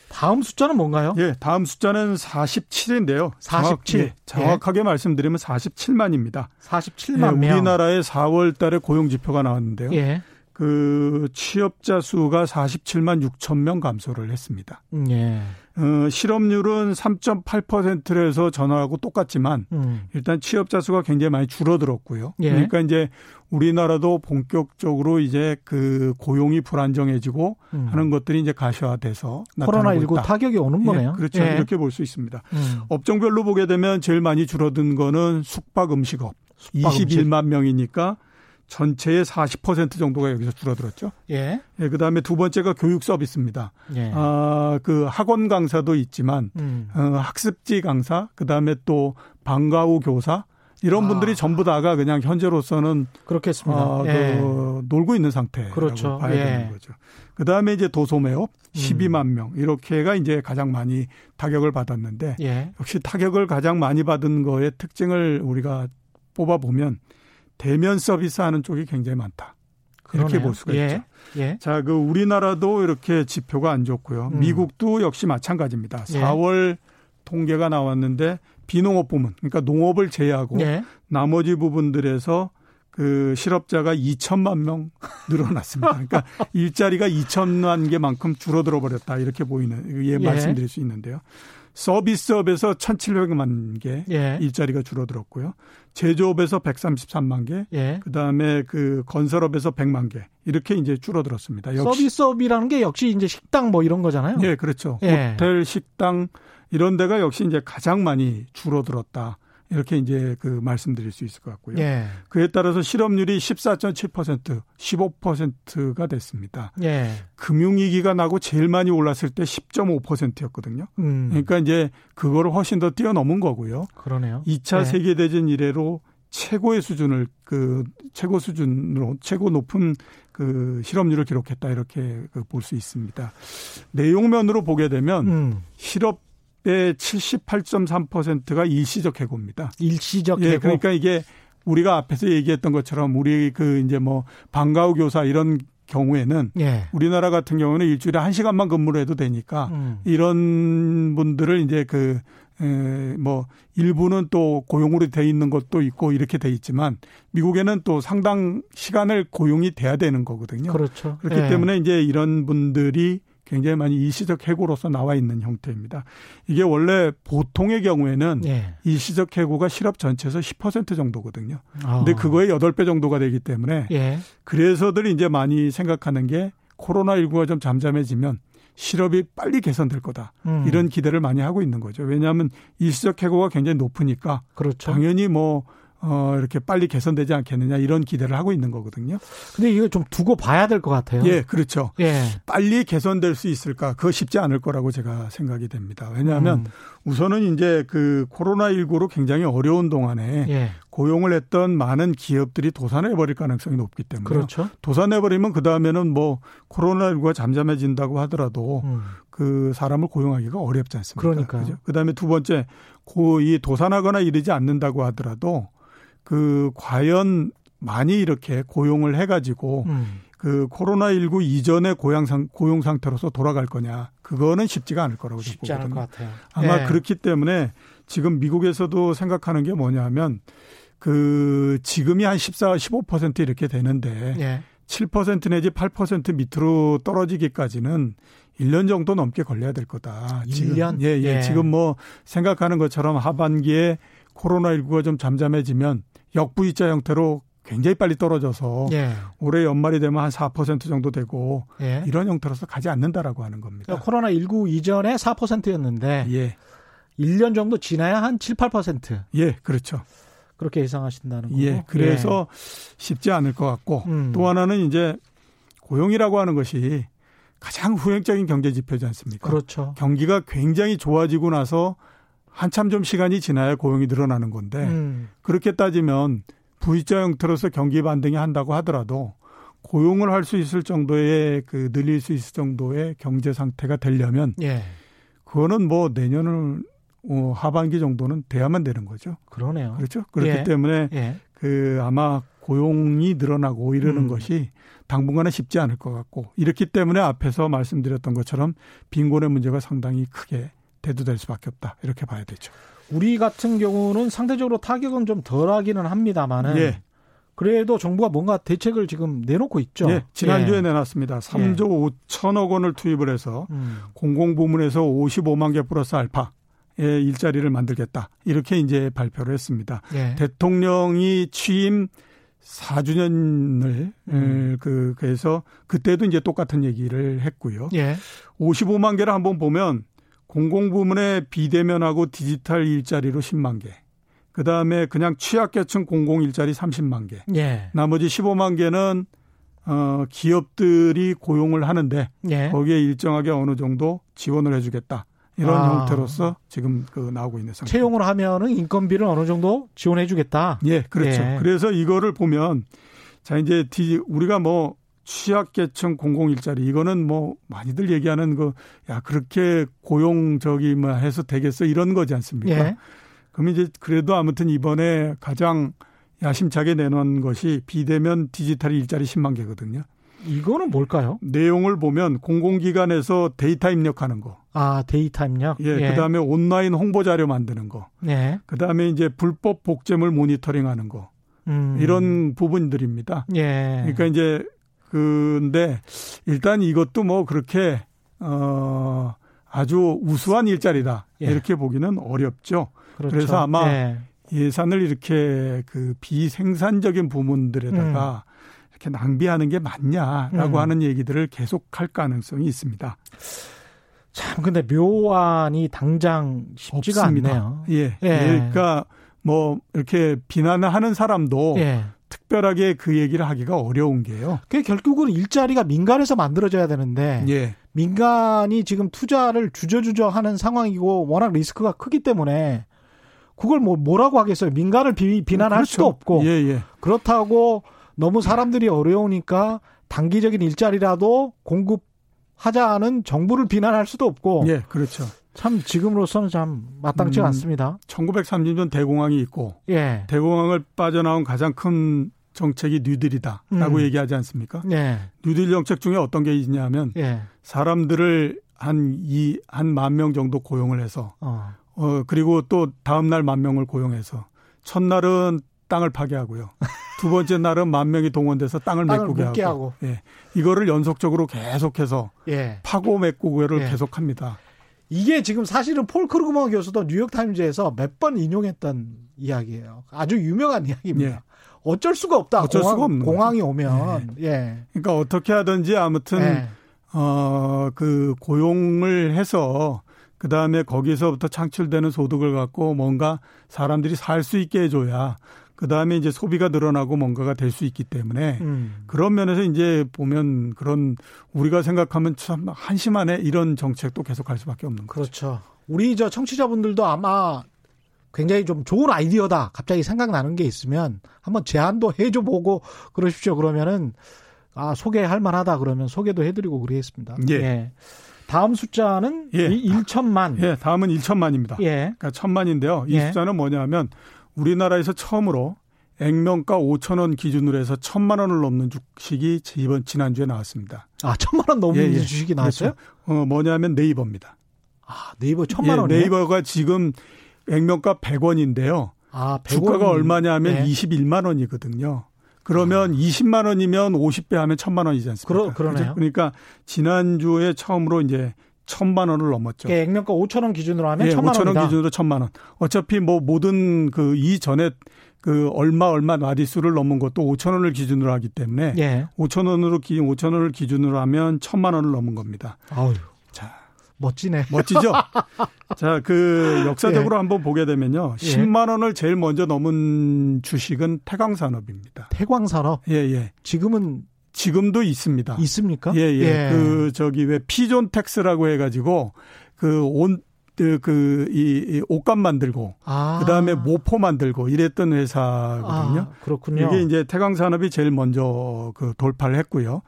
다음 숫자는 뭔가요? 예, 다음 숫자는 47인데요. 47. 예, 정확 하게 예. 말씀드리면 47만입니다. 47만 예, 우리나라의 4월 달에 고용 지표가 나왔는데요. 예. 그 취업자 수가 47만 6천 명 감소를 했습니다. 예. 어, 실업률은 3.8%에서 전화하고 똑같지만 음. 일단 취업자 수가 굉장히 많이 줄어들었고요. 예. 그러니까 이제 우리나라도 본격적으로 이제 그 고용이 불안정해지고 음. 하는 것들이 이제 가시화돼서 코로나19 타격이 오는 거네요. 예, 그렇죠. 예. 이렇게 볼 수 있습니다. 음. 업종별로 보게 되면 제일 많이 줄어든 거는 숙박 음식업. 숙박 21만 음식. 명이니까 전체의 40% 정도가 여기서 줄어들었죠. 예. 예 그다음에 두 번째가 교육 서비스입니다. 예. 아, 그 학원 강사도 있지만 음. 어, 학습지 강사, 그다음에 또 방과 후 교사 이런 아. 분들이 전부 다가 그냥 현재로서는 그렇겠습니다. 어, 예. 그 놀고 있는 상태라고 그렇죠. 봐야 예. 되는 거죠. 그다음에 이제 도소매업 12만 음. 명 이렇게가 이제 가장 많이 타격을 받았는데 예. 역시 타격을 가장 많이 받은 거의 특징을 우리가 뽑아 보면 대면 서비스 하는 쪽이 굉장히 많다. 그러네요. 이렇게 볼 수가 예. 있죠. 예. 자, 그 우리나라도 이렇게 지표가 안 좋고요. 음. 미국도 역시 마찬가지입니다. 예. 4월 통계가 나왔는데 비농업 부문, 그러니까 농업을 제외하고 예. 나머지 부분들에서 그 실업자가 2천만 명 <laughs> 늘어났습니다. 그러니까 일자리가 2천만 개만큼 줄어들어 버렸다 이렇게 보이는 예, 말씀드릴 수 있는데요. 서비스업에서 1,700만 개 예. 일자리가 줄어들었고요. 제조업에서 133만 개, 예. 그다음에 그 건설업에서 100만 개 이렇게 이제 줄어들었습니다. 서비스업이라는 게 역시 이제 식당 뭐 이런 거잖아요. 예, 그렇죠. 예. 호텔, 식당 이런 데가 역시 이제 가장 많이 줄어들었다. 이렇게 이제 그 말씀드릴 수 있을 것 같고요. 예. 그에 따라서 실업률이 14.7%, 15%가 됐습니다. 예. 금융위기가 나고 제일 많이 올랐을 때 10.5%였거든요. 음. 그러니까 이제 그거를 훨씬 더 뛰어넘은 거고요. 그러네요. 2차 예. 세계대전 이래로 최고의 수준을 그 최고 수준으로 최고 높은 그 실업률을 기록했다 이렇게 그볼수 있습니다. 내용면으로 보게 되면 음. 실업 의 78.3%가 일시적 해고입니다. 일시적 예, 해고. 그러니까 이게 우리가 앞에서 얘기했던 것처럼 우리 그 이제 뭐 방과후 교사 이런 경우에는 예. 우리나라 같은 경우는 일주일에 한 시간만 근무를 해도 되니까 음. 이런 분들을 이제 그, 에, 뭐, 일부는 또 고용으로 돼 있는 것도 있고 이렇게 돼 있지만 미국에는 또 상당 시간을 고용이 돼야 되는 거거든요. 그렇죠. 그렇기 예. 때문에 이제 이런 분들이 굉장히 많이 일시적 해고로서 나와 있는 형태입니다. 이게 원래 보통의 경우에는 예. 일시적 해고가 실업 전체에서 10% 정도거든요. 어. 근데 그거의 8배 정도가 되기 때문에 예. 그래서들 이제 많이 생각하는 게 코로나19가 좀 잠잠해지면 실업이 빨리 개선될 거다. 음. 이런 기대를 많이 하고 있는 거죠. 왜냐하면 일시적 해고가 굉장히 높으니까 그렇죠. 당연히 뭐 어, 이렇게 빨리 개선되지 않겠느냐 이런 기대를 하고 있는 거거든요. 근데 이거 좀 두고 봐야 될 것 같아요. 예, 그렇죠. 예. 빨리 개선될 수 있을까? 그거 쉽지 않을 거라고 제가 생각이 됩니다. 왜냐하면 음. 우선은 이제 그 코로나19로 굉장히 어려운 동안에 예. 고용을 했던 많은 기업들이 도산해 버릴 가능성이 높기 때문에 그렇죠. 도산해 버리면 그 다음에는 뭐 코로나19가 잠잠해진다고 하더라도 음. 그 사람을 고용하기가 어렵지 않습니까? 그러니까. 그 다음에 두 번째, 고 이 도산하거나 이르지 않는다고 하더라도 그 과연 많이 이렇게 고용을 해가지고 음. 그 코로나19 이전의 고용, 상, 고용 상태로서 돌아갈 거냐. 그거는 쉽지가 않을 거라고 쉽지 않을 것 같아요. 아마 네. 그렇기 때문에 지금 미국에서도 생각하는 게 뭐냐면 그 지금이 한 14, 15% 이렇게 되는데 네. 7% 내지 8% 밑으로 떨어지기까지는 1년 정도 넘게 걸려야 될 거다. 1년? 예, 예, 예. 지금 뭐 생각하는 것처럼 하반기에 코로나19가 좀 잠잠해지면 역부이자 형태로 굉장히 빨리 떨어져서 예. 올해 연말이 되면 한 4% 정도 되고 예. 이런 형태로서 가지 않는다라고 하는 겁니다. 그러니까 코로나 19 이전에 4%였는데 예. 1년 정도 지나야 한 7, 8%. 예, 그렇죠. 그렇게 예상하신다는 거고. 예, 그래서 예. 쉽지 않을 것 같고 음. 또 하나는 이제 고용이라고 하는 것이 가장 후행적인 경제 지표지 않습니까? 그렇죠. 경기가 굉장히 좋아지고 나서 한참 좀 시간이 지나야 고용이 늘어나는 건데 음. 그렇게 따지면 V자 형태로서 경기 반등이 한다고 하더라도 고용을 할 수 있을 정도의 그 늘릴 수 있을 정도의 경제 상태가 되려면 예. 그거는 뭐 내년을 어, 하반기 정도는 돼야만 되는 거죠. 그러네요. 그렇죠. 그렇기 예. 때문에 예. 그 아마 고용이 늘어나고 이러는 음. 것이 당분간은 쉽지 않을 것 같고 이렇기 때문에 앞에서 말씀드렸던 것처럼 빈곤의 문제가 상당히 크게 대두될 수밖에 없다 이렇게 봐야 되죠. 우리 같은 경우는 상대적으로 타격은 좀 덜하기는 합니다만은 예. 그래도 정부가 뭔가 대책을 지금 내놓고 있죠. 예, 지난주에 예. 내놨습니다. 3조 예. 5천억 원을 투입을 해서 음. 공공부문에서 55만 개 플러스 알파 의 일자리를 만들겠다. 이렇게 이제 발표를 했습니다. 예. 대통령이 취임 4주년을 음. 그 그래서 그때도 이제 똑같은 얘기를 했고요. 예. 55만 개를 한번 보면 공공부문의 비대면하고 디지털 일자리로 10만 개. 그 다음에 그냥 취약계층 공공 일자리 30만 개. 예. 나머지 15만 개는 어 기업들이 고용을 하는데 예. 거기에 일정하게 어느 정도 지원을 해주겠다. 이런 아. 형태로서 지금 그 나오고 있는 상태. 채용을 하면은 인건비를 어느 정도 지원해주겠다. 예, 그렇죠. 예. 그래서 이거를 보면 자 이제 우리가 뭐 취약계층 공공 일자리 이거는 뭐 많이들 얘기하는 그 야 그렇게 고용적이만 해서 되겠어 이런 거지 않습니까? 예. 그럼 이제 그래도 아무튼 이번에 가장 야심차게 내놓은 것이 비대면 디지털 일자리 10만 개거든요. 이거는 뭘까요? 내용을 보면 공공기관에서 데이터 입력하는 거. 아, 데이터 입력? 예, 예. 그 다음에 온라인 홍보 자료 만드는 거. 예. 그 다음에 이제 불법 복제물 모니터링 하는 거. 음. 이런 부분들입니다. 예. 그러니까 이제 근데 일단 이것도 뭐 그렇게 어 아주 우수한 일자리다 예. 이렇게 보기는 어렵죠. 그렇죠. 그래서 아마 예. 예산을 이렇게 그 비생산적인 부문들에다가 음. 이렇게 낭비하는 게 맞냐라고 음. 하는 얘기들을 계속 할 가능성이 있습니다. 참 근데 묘안이 당장 쉽지가 없습니다. 않네요. 예. 예. 그러니까 뭐 이렇게 비난을 하는 사람도 예. 특별하게 그 얘기를 하기가 어려운 게요. 그게 결국은 일자리가 민간에서 만들어져야 되는데 예. 민간이 지금 투자를 주저주저 하는 상황이고 워낙 리스크가 크기 때문에 그걸 뭐 뭐라고 하겠어요. 민간을 비, 비난할 그렇죠. 수도 없고 예, 예. 그렇다고 너무 사람들이 어려우니까 단기적인 일자리라도 공급 하자는 정부를 비난할 수도 없고 예, 그렇죠. 참 지금으로서는 참 마땅치 음, 않습니다. 1930년 대공황이 있고 예. 대공황을 빠져나온 가장 큰 정책이 뉴딜이다라고 음. 얘기하지 않습니까? 예. 뉴딜 정책 중에 어떤 게 있냐면 예. 사람들을 한 이 한 만 명 정도 고용을 해서 어. 어 그리고 또 다음 날 만 명을 고용해서 첫날은 땅을 파괴하고요. 두 번째 날은 만 명이 동원돼서 땅을, 메꾸게 하고. 하고. 예. 이거를 연속적으로 계속해서 예. 파고 메꾸고를 예. 계속합니다. 이게 지금 사실은 폴 크루그먼 교수도 뉴욕타임즈에서 몇 번 인용했던 이야기예요. 아주 유명한 이야기입니다. 예. 어쩔 수가 없다. 어쩔 공황, 수가 없는 공황이 거죠. 오면. 예. 예. 그러니까 어떻게 하든지 아무튼 예. 어그 고용을 해서 그 다음에 거기서부터 창출되는 소득을 갖고 뭔가 사람들이 살 수 있게 해줘야 그 다음에 이제 소비가 늘어나고 뭔가가 될 수 있기 때문에 음. 그런 면에서 이제 보면 그런 우리가 생각하면 참 한심하네 이런 정책도 계속 할 수밖에 없는 거죠. 그렇죠. 우리 저 청취자분들도 아마 굉장히 좀 좋은 아이디어다. 갑자기 생각나는 게 있으면 한번 제안도 해줘 보고 그러십시오. 그러면은 아 소개할 만하다 그러면 소개도 해드리고 그러겠습니다. 예. 예. 다음 숫자는 예. 1천만. 예, 다음은 1천만입니다. 예. 그러니까 천만인데요. 이 예. 숫자는 뭐냐면 우리나라에서 처음으로 액면가 5천 원 기준으로 해서 천만 원을 넘는 주식이 이번 지난주에 나왔습니다. 아, 천만 원 넘는 예, 예. 주식이 나왔어요? 그렇죠. 어, 뭐냐면 네이버입니다. 아, 네이버 천만 원 예, 네이버가 지금 액면가 100원인데요. 아, 100원. 주가가 얼마냐면 네. 21만 원이거든요. 그러면 아. 20만 원이면 50배 하면 1000만 원이지 않습니까? 그러, 그러네요. 그러니까 지난주에 처음으로 이제 천만 원을 넘었죠. 예, 액면가 5천 원 기준으로 하면 예, 천만 5천 원 기준으로 천만 원. 어차피 뭐 모든 그 이전에 그 얼마 얼마 마디수를 넘은 것도 5천 원을 기준으로 하기 때문에 예. 5천 원으로 기 5천 원을 기준으로 하면 천만 원을 넘은 겁니다. 아유. 자, 멋지네. 멋지죠? <laughs> 자, 그 역사적으로 예. 한번 보게 되면요. 10만 원을 제일 먼저 넘은 주식은 태광산업입니다. 태광산업? 예, 예. 지금은 지금도 있습니다. 있습니까? 예, 예. 예. 그 저기 왜 피존 텍스라고 해 가지고 그온 그, 그, 이, 이 옷감 만들고, 아. 그 다음에 모포 만들고 이랬던 회사거든요. 아, 그렇군요. 이게 이제 태광 산업이 제일 먼저 그 돌파를 했고요.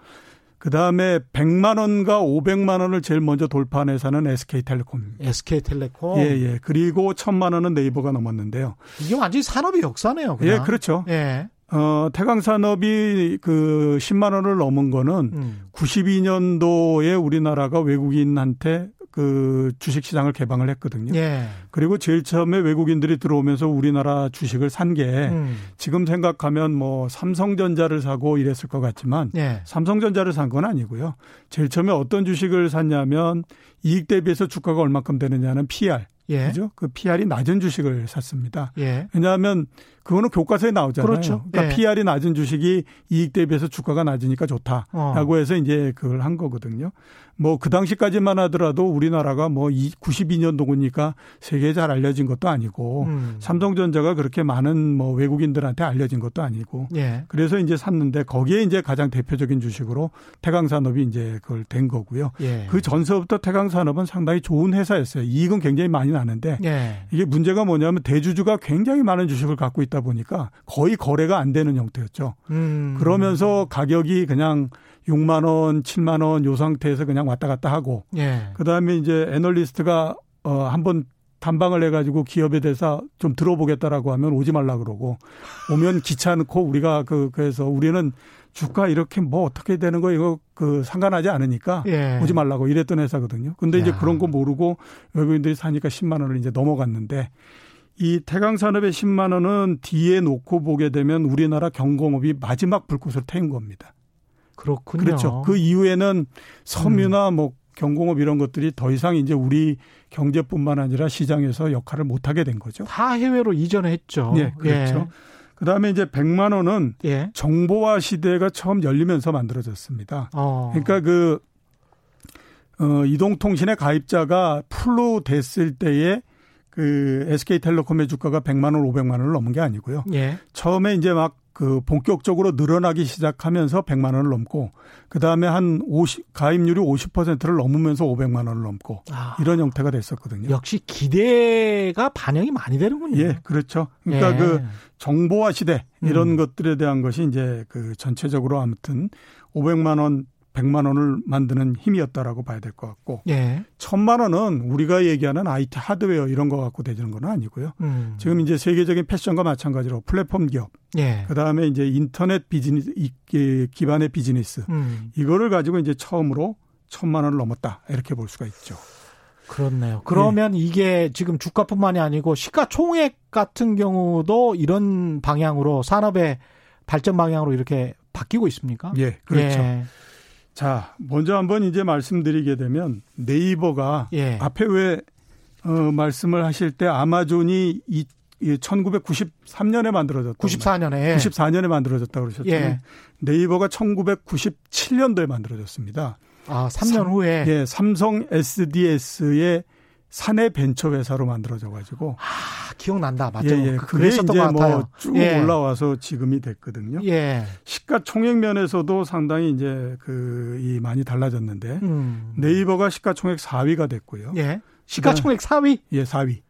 그 다음에 100만 원과 500만 원을 제일 먼저 돌파한 회사는 SK텔레콤입니다. SK텔레콤. 예, 예. 그리고 1000만 원은 네이버가 넘었는데요. 이게 완전히 산업의 역사네요. 그냥. 예, 그렇죠. 예. 어, 태광산업이 그 10만 원을 넘은 거는 음. 92년도에 우리나라가 외국인한테 그 주식 시장을 개방을 했거든요. 예. 그리고 제일 처음에 외국인들이 들어오면서 우리나라 주식을 산게 음. 지금 생각하면 뭐 삼성전자를 사고 이랬을 것 같지만 예. 삼성전자를 산 건 아니고요. 제일 처음에 어떤 주식을 샀냐면 이익 대비해서 주가가 얼마큼 되느냐는 PR. 예. 그죠? 그 PR이 낮은 주식을 샀습니다. 예. 왜냐하면 그거는 교과서에 나오잖아요. 그렇죠. 그러니까 예. PR이 낮은 주식이 이익 대비해서 주가가 낮으니까 좋다라고 어. 해서 이제 그걸 한 거거든요. 뭐 그 당시까지만 하더라도 우리나라가 뭐 92년도니까 세계에 잘 알려진 것도 아니고 음. 삼성전자가 그렇게 많은 뭐 외국인들한테 알려진 것도 아니고 예. 그래서 이제 샀는데 거기에 이제 가장 대표적인 주식으로 태강산업이 이제 그걸 된 거고요. 예. 그 전서부터 태강산업은 상당히 좋은 회사였어요. 이익은 굉장히 많이 나는데 예. 이게 문제가 뭐냐면 대주주가 굉장히 많은 주식을 갖고 있다 보니까 거의 거래가 안 되는 형태였죠. 음. 그러면서 가격이 그냥 6만 원, 7만 원 요 상태에서 그냥 왔다 갔다 하고 예. 그다음에 이제 애널리스트가 어 한번 단방을 해가지고 기업에 대해서 좀 들어보겠다라고 하면 오지 말라 그러고 오면 귀찮고 우리가 그 그래서 우리는 주가 이렇게 뭐 어떻게 되는 거 이거 그 상관하지 않으니까 예. 오지 말라고 이랬던 회사거든요. 근데 야. 이제 그런 거 모르고 외국인들이 사니까 10만 원을 이제 넘어갔는데 이 태강 산업의 10만 원은 뒤에 놓고 보게 되면 우리나라 경공업이 마지막 불꽃을 태운 겁니다. 그렇군요. 그렇죠. 그 이후에는 섬유나 음. 뭐 경공업 이런 것들이 더 이상 이제 우리 경제뿐만 아니라 시장에서 역할을 못 하게 된 거죠. 다 해외로 이전했죠. 네, 그렇죠. 예. 그 다음에 이제 100만 원은 예. 정보화 시대가 처음 열리면서 만들어졌습니다. 어. 그러니까 그 어, 이동통신의 가입자가 풀로 됐을 때에 그 SK텔레콤의 주가가 100만 원, 500만 원을 넘은 게 아니고요. 예. 처음에 이제 막 그 본격적으로 늘어나기 시작하면서 100만 원을 넘고 그다음에 한 50, 가입률이 50%를 넘으면서 500만 원을 넘고 아. 이런 형태가 됐었거든요. 역시 기대가 반영이 많이 되는군요. 예, 그렇죠. 그러니까 예. 그 정보화 시대 이런 음. 것들에 대한 것이 이제 그 전체적으로 아무튼 500만 원 100만 원을 만드는 힘이었다라고 봐야 될 것 같고 예. 1000만 원은 우리가 얘기하는 IT 하드웨어 이런 거 갖고 되지는 건 아니고요. 음. 지금 이제 세계적인 패션과 마찬가지로 플랫폼 기업 예. 그 다음에 이제 인터넷 비즈니스 기반의 비즈니스 음. 이거를 가지고 이제 처음으로 1000만 원을 넘었다. 이렇게 볼 수가 있죠. 그렇네요. 그러면 네. 이게 지금 주가뿐만이 아니고 시가총액 같은 경우도 이런 방향으로 산업의 발전 방향으로 이렇게 바뀌고 있습니까? 예, 그렇죠. 예. 자, 먼저 한번 이제 말씀드리게 되면 네이버가 예. 앞에 왜 어, 말씀을 하실 때 아마존이 이 1993년에 만들어졌다. 94년에. 94년에 만들어졌다고 그러셨잖아요. 예. 네이버가 1997년도에 만들어졌습니다. 아, 3년 삼, 후에. 예, 삼성 SDS의 사내 벤처 회사로 만들어져 가지고 아 기억난다 맞죠 예, 예. 그, 그게 이제 뭐쭉 예. 올라와서 지금이 됐거든요. 예. 시가총액 면에서도 상당히 이제 그 이 많이 달라졌는데 음. 네이버가 시가총액 4위가 됐고요. 예. 시가총액 4위? 예, 4위.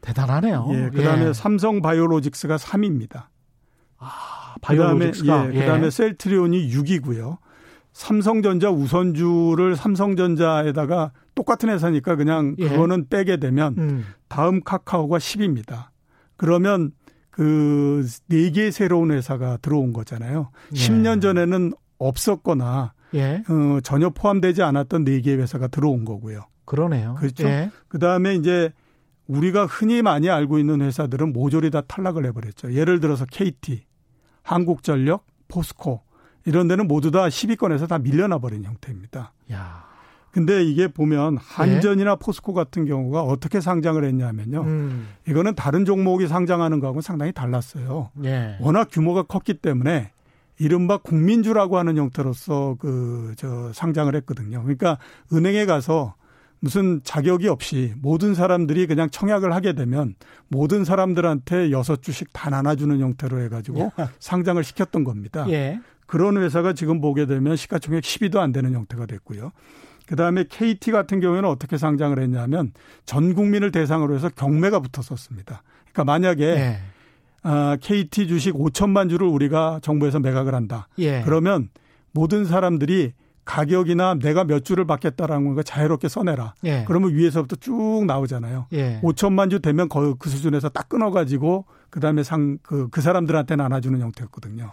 대단하네요. 예, 그다음에 예. 삼성 바이오로직스가 3위입니다. 아, 바이오로직스가 그다음에, 예, 그다음에 셀트리온이 6위고요. 삼성전자 우선주를 삼성전자에다가 똑같은 회사니까 그냥 예. 그거는 빼게 되면 음. 다음 카카오가 10입니다. 그러면 그 네개 새로운 회사가 들어온 거잖아요. 예. 10년 전에는 없었거나 예. 어, 전혀 포함되지 않았던 네개 회사가 들어온 거고요. 그러네요. 그렇죠. 예. 그다음에 이제 우리가 흔히 많이 알고 있는 회사들은 모조리 다 탈락을 해버렸죠. 예를 들어서 KT, 한국전력, 포스코 이런 데는 모두 다 10위권에서 다 밀려나 버린 형태입니다. 야. 근데 이게 보면 한전이나 네. 포스코 같은 경우가 어떻게 상장을 했냐면요. 음. 이거는 다른 종목이 상장하는 거하고 상당히 달랐어요. 네. 워낙 규모가 컸기 때문에 이른바 국민주라고 하는 형태로서 그, 저, 상장을 했거든요. 그러니까 은행에 가서 무슨 자격이 없이 모든 사람들이 그냥 청약을 하게 되면 모든 사람들한테 여섯 주씩 다 나눠주는 형태로 해가지고 상장을 시켰던 겁니다. 예. 그런 회사가 지금 보게 되면 시가총액 10위도 안 되는 형태가 됐고요. 그 다음에 KT 같은 경우에는 어떻게 상장을 했냐면 전 국민을 대상으로 해서 경매가 붙었었습니다. 그러니까 만약에 예. 아, KT 주식 5천만 주를 우리가 정부에서 매각을 한다. 예. 그러면 모든 사람들이 가격이나 내가 몇 주를 받겠다라는 걸 자유롭게 써내라. 예. 그러면 위에서부터 쭉 나오잖아요. 예. 5천만 주 되면 그, 그 수준에서 딱 끊어가지고 그 다음에 상, 그, 그 사람들한테 나눠주는 형태였거든요.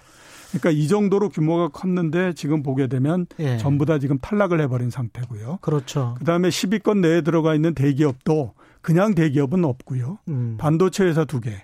그러니까 이 정도로 규모가 컸는데 지금 보게 되면 예. 전부 다 지금 탈락을 해버린 상태고요. 그렇죠. 그 다음에 10위권 내에 들어가 있는 대기업도 그냥 대기업은 없고요. 음. 반도체 회사 두 개.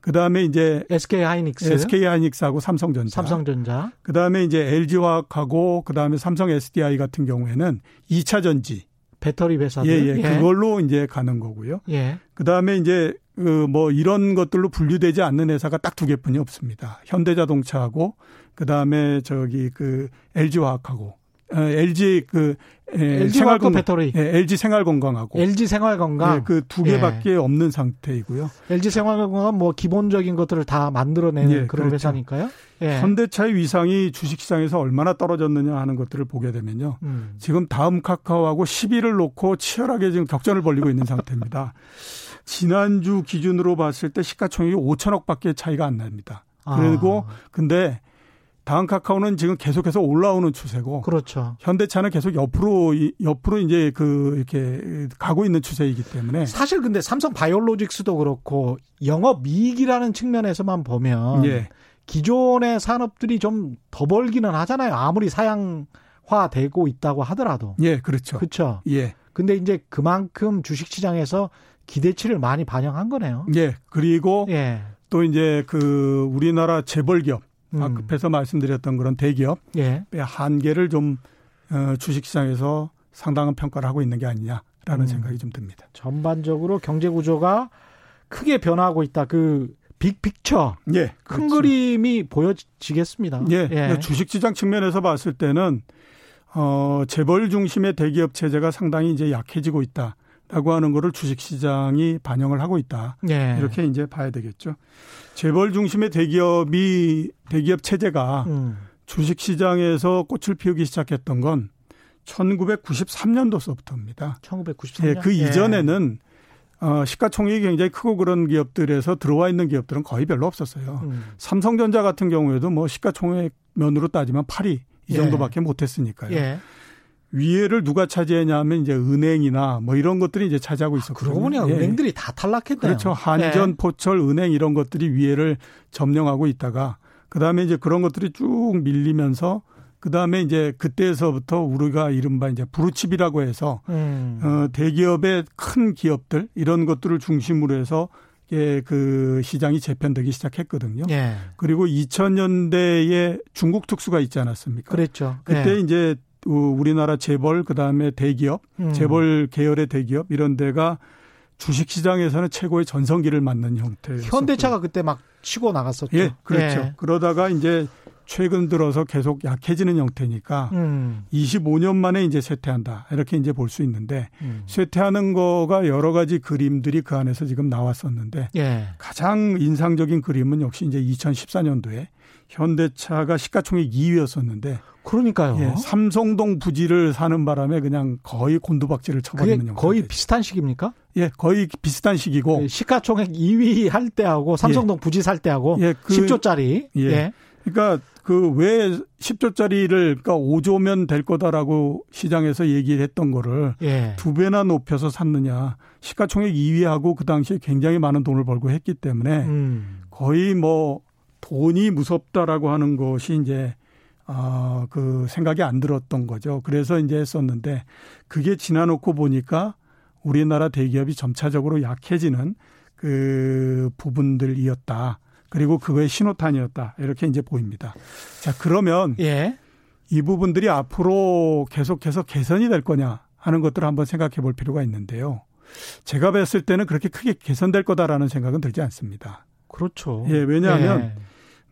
그 다음에 이제 SK 하이닉스, SK 하이닉스하고 삼성전자, 삼성전자. 그 다음에 이제 LG 화학하고 그 다음에 삼성 SDI 같은 경우에는 2차 전지 배터리 회사들, 예, 예, 예. 그걸로 이제 가는 거고요. 예. 그 다음에 이제 그 뭐 이런 것들로 분류되지 않는 회사가 딱 두 개뿐이 없습니다. 현대자동차하고 그 다음에 저기 그 LG 화학하고 어, LG 그 예, LG 생활건 배터리, 예, LG 생활건강하고 LG 생활건강 예, 그두 개밖에 예. 없는 상태이고요. LG 생활건강은 뭐 기본적인 것들을 다 만들어내는 예, 그런 그렇죠. 회사니까요. 예. 현대차의 위상이 주식시장에서 얼마나 떨어졌느냐 하는 것들을 보게 되면요. 음. 지금 다음 카카오하고 10위를 놓고 치열하게 지금 격전을 벌리고 있는 상태입니다. <laughs> 지난주 기준으로 봤을 때 시가총액이 5천억밖에 차이가 안 납니다. 그리고 아. 근데 다음 카카오는 지금 계속해서 올라오는 추세고 그렇죠. 현대차는 계속 옆으로 옆으로 이제 그 이렇게 가고 있는 추세이기 때문에 사실 근데 삼성 바이오로직스도 그렇고 영업 이익이라는 측면에서만 보면 예. 기존의 산업들이 좀 더 벌기는 하잖아요. 아무리 사양화되고 있다고 하더라도. 예, 그렇죠. 그렇죠. 예. 근데 이제 그만큼 주식 시장에서 기대치를 많이 반영한 거네요. 예. 그리고 예. 또 이제 그 우리나라 재벌 기업 음. 앞에서 말씀드렸던 그런 대기업 예. 한계를 좀 어, 주식시장에서 상당한 평가를 하고 있는 게 아니냐라는 음. 생각이 좀 듭니다. 전반적으로 경제 구조가 크게 변화하고 있다. 그 빅픽처, 예, 큰 그렇죠. 그림이 보여지겠습니다. 예, 예. 주식시장 측면에서 봤을 때는 어, 재벌 중심의 대기업 체제가 상당히 이제 약해지고 있다. 라고 하는 거를 주식시장이 반영을 하고 있다. 예. 이렇게 이제 봐야 되겠죠. 재벌 중심의 대기업이 대기업 체제가 음. 주식시장에서 꽃을 피우기 시작했던 건 1993년도서부터입니다. 1993년. 예, 그 예. 이전에는 어, 시가총액이 굉장히 크고 그런 기업들에서 들어와 있는 기업들은 거의 별로 없었어요. 음. 삼성전자 같은 경우에도 뭐 시가총액 면으로 따지면 8위 이 정도밖에 예. 못했으니까요. 예. 위에를 누가 차지했냐면 이제 은행이나 뭐 이런 것들이 이제 차지하고 있었거든요. 그러고 보니 예. 은행들이 다 탈락했네요. 그렇죠. 한전, 예. 포철, 은행 이런 것들이 위에를 점령하고 있다가 그다음에 이제 그런 것들이 쭉 밀리면서 그다음에 이제 그때에서부터 우리가 이른바 이제 브루칩이라고 해서 음. 어 대기업의 큰 기업들 이런 것들을 중심으로 해서 예, 그 시장이 재편되기 시작했거든요. 예. 그리고 2000년대에 중국 특수가 있지 않았습니까? 그랬죠. 그때 예. 이제 우리나라 재벌 그다음에 대기업, 음. 재벌 계열의 대기업 이런 데가 주식 시장에서는 최고의 전성기를 맞는 형태였어요. 현대차가 그때 막 치고 나갔었죠. 예, 그렇죠. 예. 그러다가 이제 최근 들어서 계속 약해지는 형태니까 음. 25년 만에 이제 쇠퇴한다. 이렇게 이제 볼 수 있는데 음. 쇠퇴하는 거가 여러 가지 그림들이 그 안에서 지금 나왔었는데 예. 가장 인상적인 그림은 역시 이제 2014년도에 현대차가 시가총액 2위였었는데 그러니까요. 예, 삼성동 부지를 사는 바람에 그냥 거의 곤두박질을 쳐버리는 형 거의 비슷한 시기입니까? 예, 거의 비슷한 시기고 예, 시가총액 2위 할 때하고 삼성동 예. 부지 살 때하고 예, 그, 10조짜리 예. 예. 그러니까 그 왜 10조짜리를 그러니까 5조면 될 거다라고 시장에서 얘기를 했던 거를 예. 두 배나 높여서 샀느냐. 시가총액 2위하고 그 당시에 굉장히 많은 돈을 벌고 했기 때문에 음. 거의 뭐 돈이 무섭다라고 하는 것이 이제 아, 그 생각이 안 들었던 거죠. 그래서 이제 했었는데 그게 지나놓고 보니까 우리나라 대기업이 점차적으로 약해지는 그 부분들이었다. 그리고 그거의 신호탄이었다. 이렇게 이제 보입니다. 자, 그러면 예. 이 부분들이 앞으로 계속해서 개선이 될 거냐 하는 것들을 한번 생각해 볼 필요가 있는데요. 제가 봤을 때는 그렇게 크게 개선될 거다라는 생각은 들지 않습니다. 그렇죠. 예, 왜냐하면 예.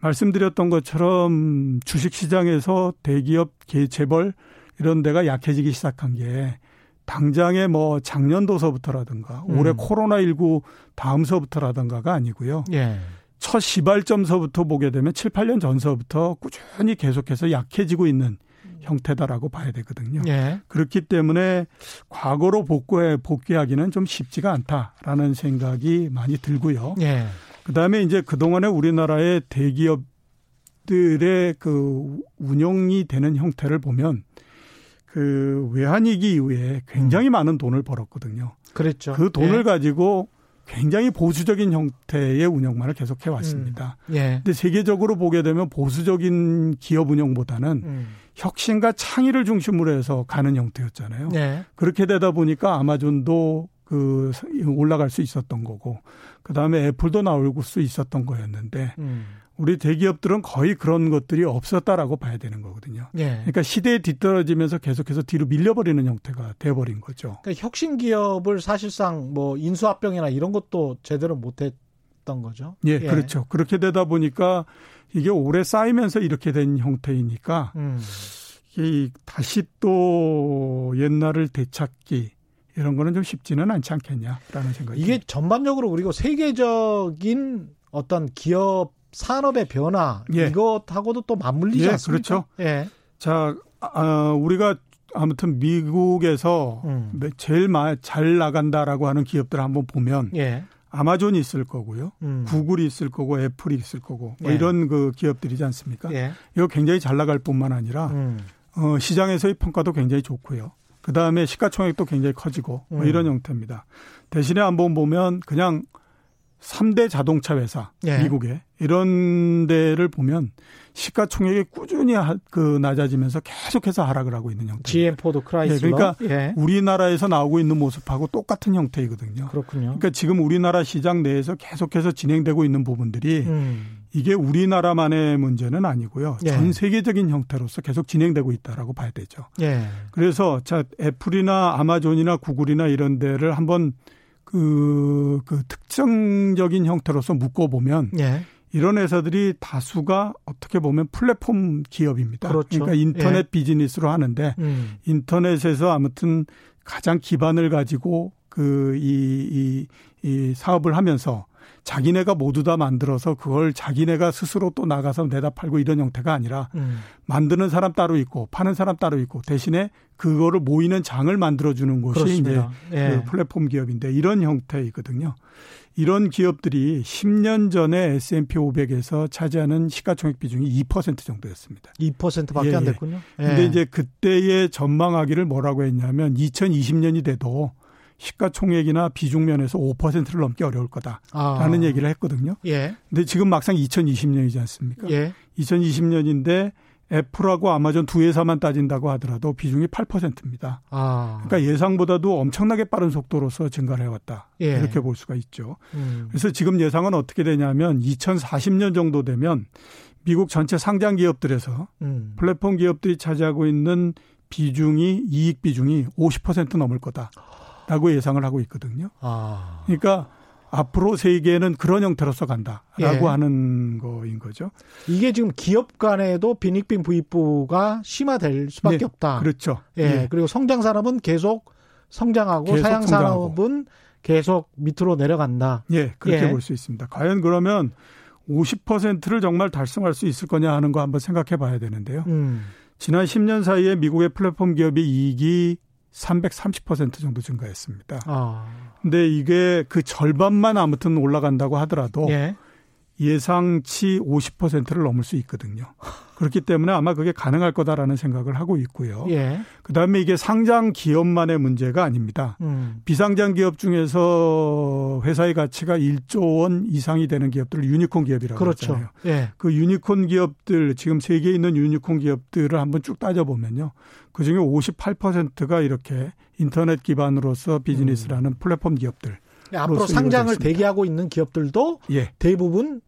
말씀드렸던 것처럼 주식 시장에서 대기업 재벌 이런 데가 약해지기 시작한 게 당장에 뭐 작년도서부터라든가 음. 올해 코로나19 다음서부터라든가가 아니고요. 예. 첫 시발점서부터 보게 되면 7, 8년 전서부터 꾸준히 계속해서 약해지고 있는 형태다라고 봐야 되거든요. 예. 그렇기 때문에 과거로 복구해 복귀하기는 좀 쉽지가 않다라는 생각이 많이 들고요. 예. 그다음에 이제 그동안에 우리나라의 대기업들의 그 운영이 되는 형태를 보면 그 외환위기 이후에 굉장히 음. 많은 돈을 벌었거든요. 그랬죠. 그 돈을 예. 가지고 굉장히 보수적인 형태의 운영만을 계속해 왔습니다. 음. 예. 근데 세계적으로 보게 되면 보수적인 기업 운영보다는 음. 혁신과 창의를 중심으로 해서 가는 형태였잖아요. 예. 그렇게 되다 보니까 아마존도 그 올라갈 수 있었던 거고 그다음에 애플도 나올 수 있었던 거였는데 음. 우리 대기업들은 거의 그런 것들이 없었다라고 봐야 되는 거거든요. 예. 그러니까 시대에 뒤떨어지면서 계속해서 뒤로 밀려버리는 형태가 돼버린 거죠. 그러니까 혁신 기업을 사실상 뭐 인수합병이나 이런 것도 제대로 못했던 거죠. 예, 예. 그렇죠. 그렇게 되다 보니까 이게 오래 쌓이면서 이렇게 된 형태이니까 음. 이 다시 또 옛날을 되찾기 이런 거는 좀 쉽지는 않지 않겠냐라는 생각이 이게 전반적으로 그리고 세계적인 어떤 기업 산업의 변화 예. 이것하고도 또 맞물리지 예, 않습니까? 그렇죠. 예. 자, 아, 우리가 아무튼 미국에서 음. 제일 잘 나간다라고 하는 기업들 한번 보면 예. 아마존이 있을 거고요. 음. 구글이 있을 거고 애플이 있을 거고 뭐 예. 이런 그 기업들이지 않습니까? 예. 이거 굉장히 잘 나갈 뿐만 아니라 음. 어, 시장에서의 평가도 굉장히 좋고요. 그 다음에 시가총액도 굉장히 커지고 뭐 음. 이런 형태입니다. 대신에 한번 보면 그냥 3대 자동차 회사 예. 미국에 이런 데를 보면 시가총액이 꾸준히 그 낮아지면서 계속해서 하락을 하고 있는 형태. GM 포드 크라이슬러. 예, 그러니까 예. 우리나라에서 나오고 있는 모습하고 똑같은 형태이거든요. 그렇군요. 그러니까 지금 우리나라 시장 내에서 계속해서 진행되고 있는 부분들이 음. 이게 우리나라만의 문제는 아니고요. 예. 전 세계적인 형태로서 계속 진행되고 있다라고 봐야 되죠. 예. 그래서 자 애플이나 아마존이나 구글이나 이런 데를 한번 그, 그 특정적인 형태로서 묶어보면 예. 이런 회사들이 다수가 어떻게 보면 플랫폼 기업입니다. 그렇죠. 그러니까 인터넷 예. 비즈니스로 하는데 음. 인터넷에서 아무튼 가장 기반을 가지고 그 이, 이, 이 사업을 하면서 자기네가 모두 다 만들어서 그걸 자기네가 스스로 또 나가서 내다 팔고 이런 형태가 아니라 음. 만드는 사람 따로 있고 파는 사람 따로 있고 대신에 그거를 모이는 장을 만들어 주는 곳이 그렇습니다. 이제 예. 그 플랫폼 기업인데 이런 형태이거든요. 이런 기업들이 10년 전에 S&P 500에서 차지하는 시가총액 비중이 2% 정도였습니다. 2%밖에 예, 안 예. 됐군요. 예. 근데 이제 그때의 전망하기를 뭐라고 했냐면 2020년이 돼도 시가총액이나 비중 면에서 5%를 넘기 어려울 거다라는 아. 얘기를 했거든요. 예. 근데 지금 막상 2020년이지 않습니까? 예. 2020년인데 애플하고 아마존 두 회사만 따진다고 하더라도 비중이 8%입니다. 아. 그러니까 예상보다도 엄청나게 빠른 속도로서 증가를 해왔다. 예. 이렇게 볼 수가 있죠. 음. 그래서 지금 예상은 어떻게 되냐면 2040년 정도 되면 미국 전체 상장 기업들에서 음. 플랫폼 기업들이 차지하고 있는 비중이 이익 비중이 50% 넘을 거다. 라고 예상을 하고 있거든요. 아. 그러니까 앞으로 세계는 그런 형태로서 간다라고 예. 하는 거인 거죠. 이게 지금 기업 간에도 빈익빈 부익부가 심화될 수밖에 네, 없다. 그렇죠. 예. 예. 그리고 성장 산업은 계속 성장하고 계속 사양 산업은 계속 밑으로 내려간다. 예, 그렇게 예. 볼수 있습니다. 과연 그러면 50%를 정말 달성할 수 있을 거냐 하는 거 한번 생각해 봐야 되는데요. 음. 지난 10년 사이에 미국의 플랫폼 기업의 이익이 330% 정도 증가했습니다. 아. 근데 이게 그 절반만 아무튼 올라간다고 하더라도 예. 예상치 50%를 넘을 수 있거든요. 그렇기 때문에 아마 그게 가능할 거다라는 생각을 하고 있고요. 예. 그다음에 이게 상장 기업만의 문제가 아닙니다. 음. 비상장 기업 중에서 회사의 가치가 1조 원 이상이 되는 기업들을 유니콘 기업이라고 그렇죠. 하잖아요. 예. 그 유니콘 기업들 지금 세계에 있는 유니콘 기업들을 한번 쭉 따져 보면요. 그중에 58%가 이렇게 인터넷 기반으로서 비즈니스를 하는 음. 플랫폼 기업들. 앞으로 상장을 대기하고 있는 기업들도 예. 대부분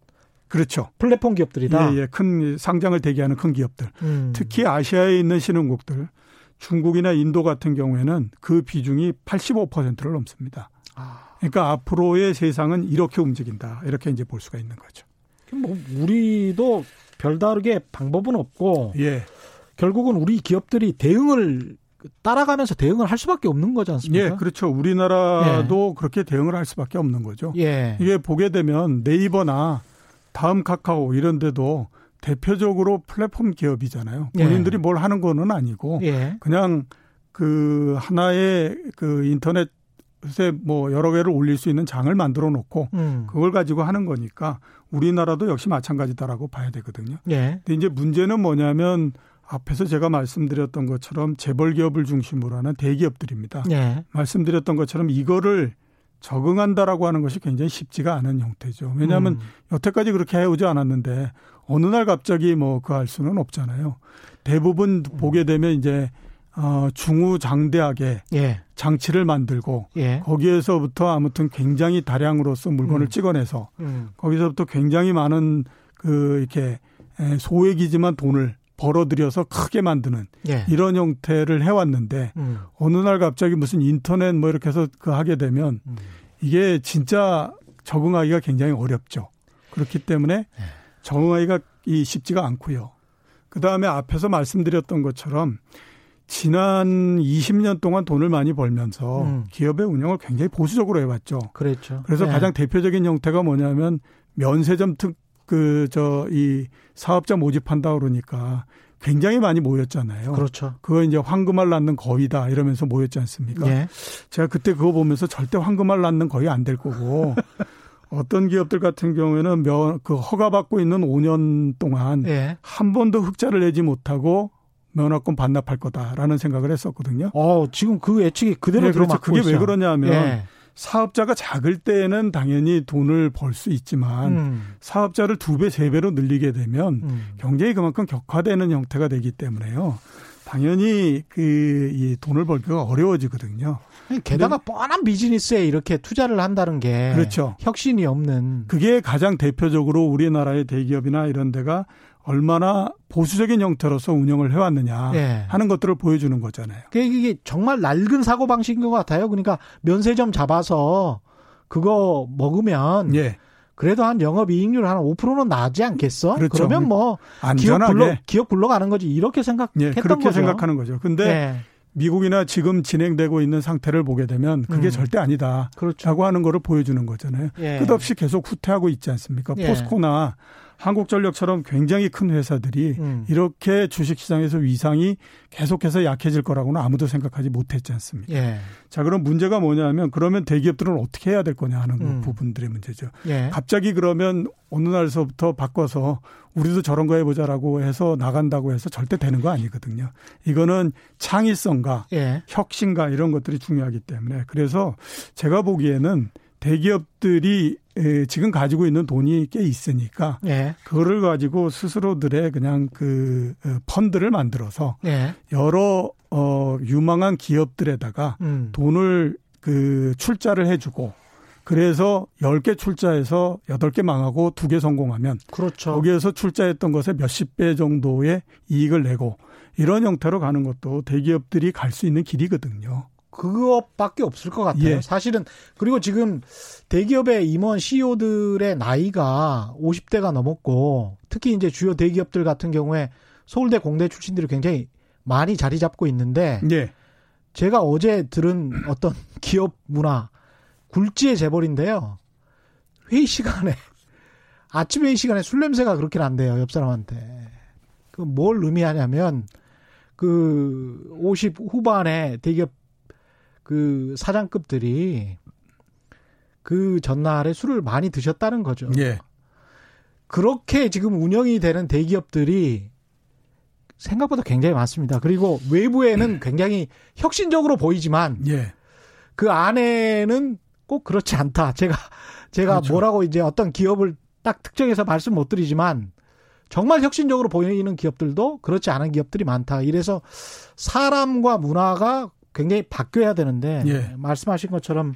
그렇죠. 플랫폼 기업들이다. 예, 예. 큰 상장을 대기하는 큰 기업들. 음. 특히 아시아에 있는 신흥국들, 중국이나 인도 같은 경우에는 그 비중이 85%를 넘습니다. 아. 그러니까 앞으로의 세상은 이렇게 움직인다. 이렇게 이제 볼 수가 있는 거죠. 뭐 우리도 별다르게 방법은 없고 예. 결국은 우리 기업들이 대응을 따라가면서 대응을 할 수밖에 없는 거지 않습니까? 예, 그렇죠. 우리나라도 예. 그렇게 대응을 할 수밖에 없는 거죠. 예. 이게 보게 되면 네이버나 다음 카카오 이런 데도 대표적으로 플랫폼 기업이잖아요. 예. 본인들이 예. 뭘 하는 거는 아니고 예. 그냥 그 하나의 그 인터넷에 뭐 여러 개를 올릴 수 있는 장을 만들어 놓고 음. 그걸 가지고 하는 거니까 우리나라도 역시 마찬가지다라고 봐야 되거든요. 예. 근데 이제 문제는 뭐냐면 앞에서 제가 말씀드렸던 것처럼 재벌 기업을 중심으로 하는 대기업들입니다. 예. 말씀드렸던 것처럼 이거를 적응한다라고 하는 것이 굉장히 쉽지가 않은 형태죠. 왜냐하면 음. 여태까지 그렇게 해오지 않았는데 어느 날 갑자기 뭐 그 할 수는 없잖아요. 대부분 음. 보게 되면 이제 어 중후장대하게 예. 장치를 만들고 예. 거기에서부터 아무튼 굉장히 다량으로서 물건을 음. 찍어내서 음. 거기서부터 굉장히 많은 그 이렇게 소액이지만 돈을 벌어들여서 크게 만드는 예. 이런 형태를 해왔는데 음. 어느 날 갑자기 무슨 인터넷 뭐 이렇게 해서 그 하게 되면 음. 이게 진짜 적응하기가 굉장히 어렵죠. 그렇기 때문에 예. 적응하기가 이 쉽지가 않고요. 그 다음에 앞에서 말씀드렸던 것처럼 지난 20년 동안 돈을 많이 벌면서 음. 기업의 운영을 굉장히 보수적으로 해왔죠. 그렇죠. 그래서 네. 가장 대표적인 형태가 뭐냐면 면세점 특 그 저 이 사업자 모집한다 그러니까 굉장히 많이 모였잖아요. 그렇죠. 그거 이제 황금알 낳는 거위다 이러면서 모였지 않습니까? 예. 제가 그때 그거 보면서 절대 황금알 낳는 거위 안 될 거고 <laughs> 어떤 기업들 같은 경우에는 몇, 그 허가받고 있는 5년 동안 예. 한 번도 흑자를 내지 못하고 면허권 반납할 거다라는 생각을 했었거든요. 어, 지금 그 예측이 그대로 네, 그렇죠. 그게 있어요. 왜 그러냐면 예. 사업자가 작을 때에는 당연히 돈을 벌 수 있지만 음. 사업자를 두 배, 세 배로 늘리게 되면 음. 경쟁이 그만큼 격화되는 형태가 되기 때문에요. 당연히 그 이 돈을 벌기가 어려워지거든요. 게다가 뻔한 비즈니스에 이렇게 투자를 한다는 게 그렇죠. 혁신이 없는 그게 가장 대표적으로 우리나라의 대기업이나 이런 데가 얼마나 보수적인 형태로서 운영을 해왔느냐 예. 하는 것들을 보여주는 거잖아요. 이게 정말 낡은 사고 방식인 것 같아요. 그러니까 면세점 잡아서 그거 먹으면 예. 그래도 한 영업 이익률 한 5%는 나지 않겠어? 그렇죠. 그러면 뭐 안전하게. 기업 굴러 기업 굴러가는 거지 이렇게 생각했던 예, 그렇게 거죠. 생각하는 거죠. 근데 예. 미국이나 지금 진행되고 있는 상태를 보게 되면 그게 음. 절대 아니다. 그렇죠. 라고 하는 거를 보여주는 거잖아요. 예. 끝없이 계속 후퇴하고 있지 않습니까? 예. 포스코나 한국전력처럼 굉장히 큰 회사들이 음. 이렇게 주식시장에서 위상이 계속해서 약해질 거라고는 아무도 생각하지 못했지 않습니까? 예. 자, 그럼 문제가 뭐냐면 그러면 대기업들은 어떻게 해야 될 거냐 하는 음. 부분들의 문제죠. 예. 갑자기 그러면 어느 날서부터 바꿔서 우리도 저런 거 해보자라고 해서 나간다고 해서 절대 되는 거 아니거든요. 이거는 창의성과 예. 혁신과 이런 것들이 중요하기 때문에 그래서 제가 보기에는 대기업들이 지금 가지고 있는 돈이 꽤 있으니까 예. 그거를 가지고 스스로들의 그냥 그 어, 펀드를 만들어서 예. 여러 어 유망한 기업들에다가 음. 돈을 그 출자를 해주고 그래서 10개 출자해서 8개 망하고 2개 성공하면 그렇죠. 거기에서 출자했던 것에 몇십 배 정도의 이익을 내고 이런 형태로 가는 것도 대기업들이 갈 수 있는 길이거든요. 그것밖에 없을 것 같아요. 예. 사실은 그리고 지금 대기업의 임원 CEO들의 나이가 50대가 넘었고 특히 이제 주요 대기업들 같은 경우에 서울대 공대 출신들이 굉장히 많이 자리 잡고 있는데 예. 제가 어제 들은 어떤 <laughs> 기업 문화 굴지의 재벌인데요. 회의 시간에 <laughs> 아침 회의 시간에 술 냄새가 그렇게 난대요 옆 사람한테. 그 뭘 의미하냐면 그 50 후반에 대기업 그 사장급들이 그 전날에 술을 많이 드셨다는 거죠. 예. 그렇게 지금 운영이 되는 대기업들이 생각보다 굉장히 많습니다. 그리고 외부에는 굉장히 혁신적으로 보이지만 예. 그 안에는 꼭 그렇지 않다. 제가 제가 그렇죠. 뭐라고 이제 어떤 기업을 딱 특정해서 말씀 못 드리지만 정말 혁신적으로 보이는 기업들도 그렇지 않은 기업들이 많다. 이래서 사람과 문화가 굉장히 바뀌어야 되는데 예. 말씀하신 것처럼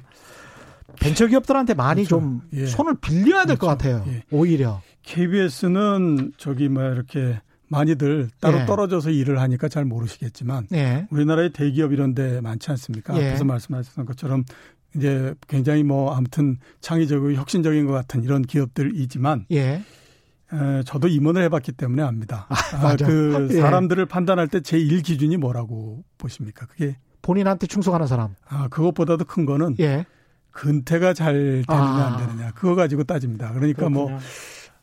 벤처 기업들한테 많이 그렇죠. 좀 예. 손을 빌려야 될것 그렇죠. 같아요. 예. 오히려. KBS는 저기 뭐 이렇게 많이들 따로 예. 떨어져서 일을 하니까 잘 모르시겠지만 예. 우리나라의 대기업 이런 데 많지 않습니까? 예. 앞에서 말씀하셨던 것처럼 이제 굉장히 뭐 아무튼 창의적이고 혁신적인 것 같은 이런 기업들이지만 예. 에, 저도 임원을 해봤기 때문에 압니다. 아, 맞아. 그 예. 사람들을 판단할 때 제1 기준이 뭐라고 보십니까? 그게 본인한테 충성하는 사람. 아 그것보다도 큰 거는 예. 근태가 잘 되느냐 아. 안 되느냐 그거 가지고 따집니다. 그러니까 뭐 그렇군요.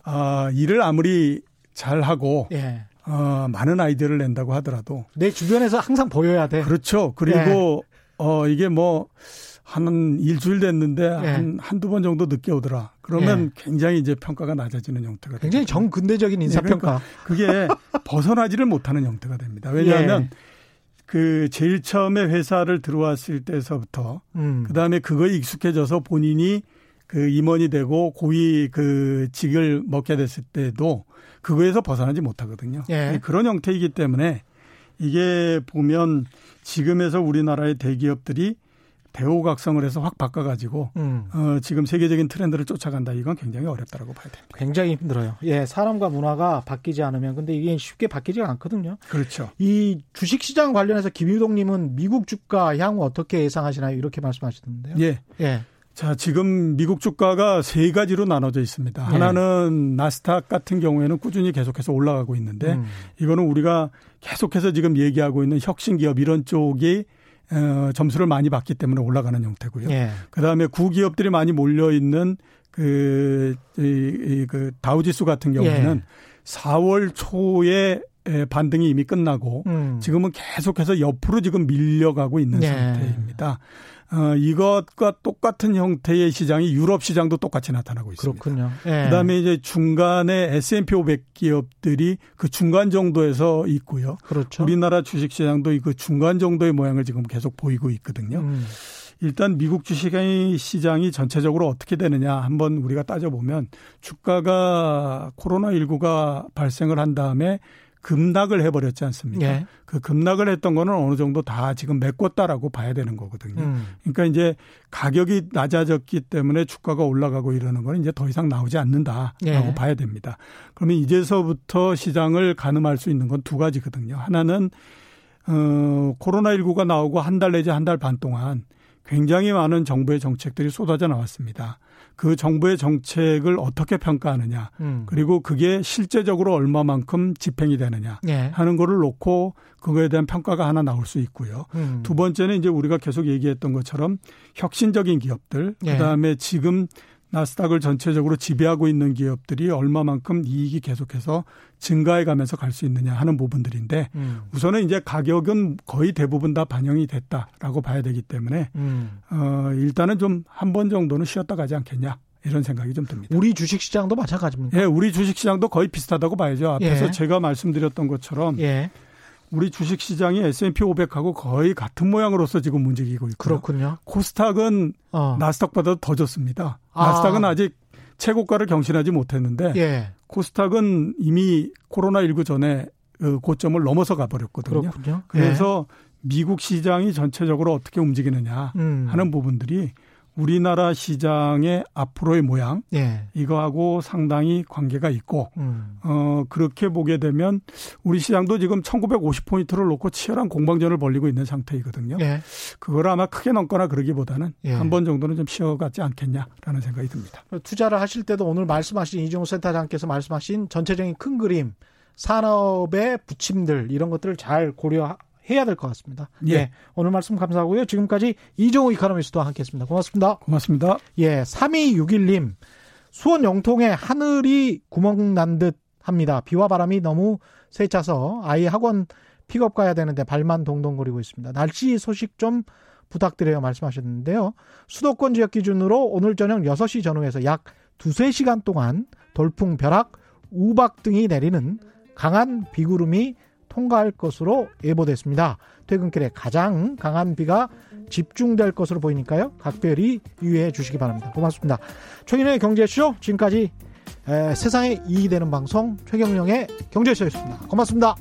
아, 일을 아무리 잘 하고 예. 어, 많은 아이디어를 낸다고 하더라도 내 주변에서 항상 보여야 돼. 그렇죠. 그리고 어 이게 뭐 한 일주일 됐는데 예. 한 한두 번 정도 늦게 오더라. 그러면 굉장히 이제 평가가 낮아지는 형태가 굉장히 되겠죠. 정근대적인 인사평가. 그게 <laughs> 벗어나지를 못하는 형태가 됩니다. 왜냐하면 예. 그 제일 처음에 회사를 들어왔을 때서부터 음. 그다음에 그거에 익숙해져서 본인이 그 임원이 되고 고위 그 직을 먹게 됐을 때도 그거에서 벗어나지 못하거든요. 예. 그런 형태이기 때문에 이게 보면 지금에서 우리나라의 대기업들이 대호각성을 해서 확 바꿔가지고 음. 어, 지금 세계적인 트렌드를 쫓아간다 이건 굉장히 어렵다라고 봐야 됩니다. 굉장히 힘들어요. 예, 사람과 문화가 바뀌지 않으면 근데 이게 쉽게 바뀌지가 않거든요. 그렇죠. 이 주식 시장 관련해서 김유동님은 미국 주가 향후 어떻게 예상하시나요? 이렇게 말씀하시던데요. 예. 예. 자, 지금 미국 주가가 세 가지로 나눠져 있습니다. 네. 하나는 나스닥 같은 경우에는 꾸준히 계속해서 올라가고 있는데 음. 이거는 우리가 계속해서 지금 얘기하고 있는 혁신 기업 이런 쪽이 어, 점수를 많이 받기 때문에 올라가는 형태고요. 예. 그다음에 구기업들이 많이 몰려 있는 그, 이, 이, 그 다우지수 같은 경우에는 예. 4월 초에 에, 반등이 이미 끝나고 음. 지금은 계속해서 옆으로 지금 밀려가고 있는 네. 상태입니다. 어, 이것과 똑같은 형태의 시장이 유럽 시장도 똑같이 나타나고 있습니다. 그렇군요. 예. 그다음에 이제 중간에 S&P 500 기업들이 그 중간 정도에서 있고요. 그렇죠. 우리나라 주식 시장도 그 중간 정도의 모양을 지금 계속 보이고 있거든요. 음. 일단 미국 주식의 시장이 전체적으로 어떻게 되느냐 한번 우리가 따져보면 주가가 코로나19가 발생을 한 다음에 급락을 해버렸지 않습니까? 예. 그 급락을 했던 거는 어느 정도 다 지금 메꿨다라고 봐야 되는 거거든요. 음. 그러니까 이제 가격이 낮아졌기 때문에 주가가 올라가고 이러는 거는 이제 더 이상 나오지 않는다라고 예. 봐야 됩니다. 그러면 이제서부터 시장을 가늠할 수 있는 건 두 가지거든요. 하나는 어 코로나19가 나오고 한 달 내지 한 달 반 동안 굉장히 많은 정부의 정책들이 쏟아져 나왔습니다. 그 정부의 정책을 어떻게 평가하느냐, 음. 그리고 그게 실제적으로 얼마만큼 집행이 되느냐 예. 하는 거를 놓고 그거에 대한 평가가 하나 나올 수 있고요. 음. 두 번째는 이제 우리가 계속 얘기했던 것처럼 혁신적인 기업들, 예. 그다음에 지금 나스닥을 전체적으로 지배하고 있는 기업들이 얼마만큼 이익이 계속해서 증가해 가면서 갈 수 있느냐 하는 부분들인데 음. 우선은 이제 가격은 거의 대부분 다 반영이 됐다라고 봐야 되기 때문에 음. 어 일단은 좀 한 번 정도는 쉬었다 가지 않겠냐 이런 생각이 좀 듭니다. 우리 주식 시장도 마찬가지입니까? 예, 우리 주식 시장도 거의 비슷하다고 봐야죠. 앞에서 예. 제가 말씀드렸던 것처럼 예. 우리 주식 시장이 S&P 500하고 거의 같은 모양으로서 지금 움직이고 있고요. 그렇군요. 코스닥은 어. 나스닥보다 더 좋습니다. 아. 나스닥은 아직 최고가를 경신하지 못했는데 예. 코스닥은 이미 코로나19 전에 그 고점을 넘어서 가버렸거든요. 그렇군요. 그래서 미국 시장이 전체적으로 어떻게 움직이느냐 예. 음. 하는 부분들이 우리나라 시장의 앞으로의 모양 예. 이거하고 상당히 관계가 있고 음. 어 그렇게 보게 되면 우리 시장도 지금 1950포인트를 놓고 치열한 공방전을 벌리고 있는 상태이거든요. 예. 그걸 아마 크게 넘거나 그러기보다는 예. 한번 정도는 좀 쉬어가지 않겠냐라는 생각이 듭니다. 투자를 하실 때도 오늘 말씀하신 이종호 센터장께서 말씀하신 전체적인 큰 그림, 산업의 부침들 이런 것들을 잘 고려 해야 될 것 같습니다. 예. 오늘 말씀 감사하고요. 지금까지 이종호 이카노미스트와 함께했습니다. 고맙습니다. 고맙습니다. 예, 3261님. 수원 영통에 하늘이 구멍 난 듯 합니다. 비와 바람이 너무 세차서 아이 학원 픽업 가야 되는데 발만 동동거리고 있습니다. 날씨 소식 좀 부탁드려요 말씀하셨는데요. 수도권 지역 기준으로 오늘 저녁 6시 전후에서 약 두세 시간 동안 돌풍, 벼락, 우박 등이 내리는 강한 비구름이 통과할 것으로 예보됐습니다. 퇴근길에 가장 강한 비가 집중될 것으로 보이니까요. 각별히 유의해 주시기 바랍니다. 고맙습니다. 최인의 경제쇼 지금까지 에, 세상에 이익이 되는 방송 최경령의 경제쇼였습니다. 고맙습니다.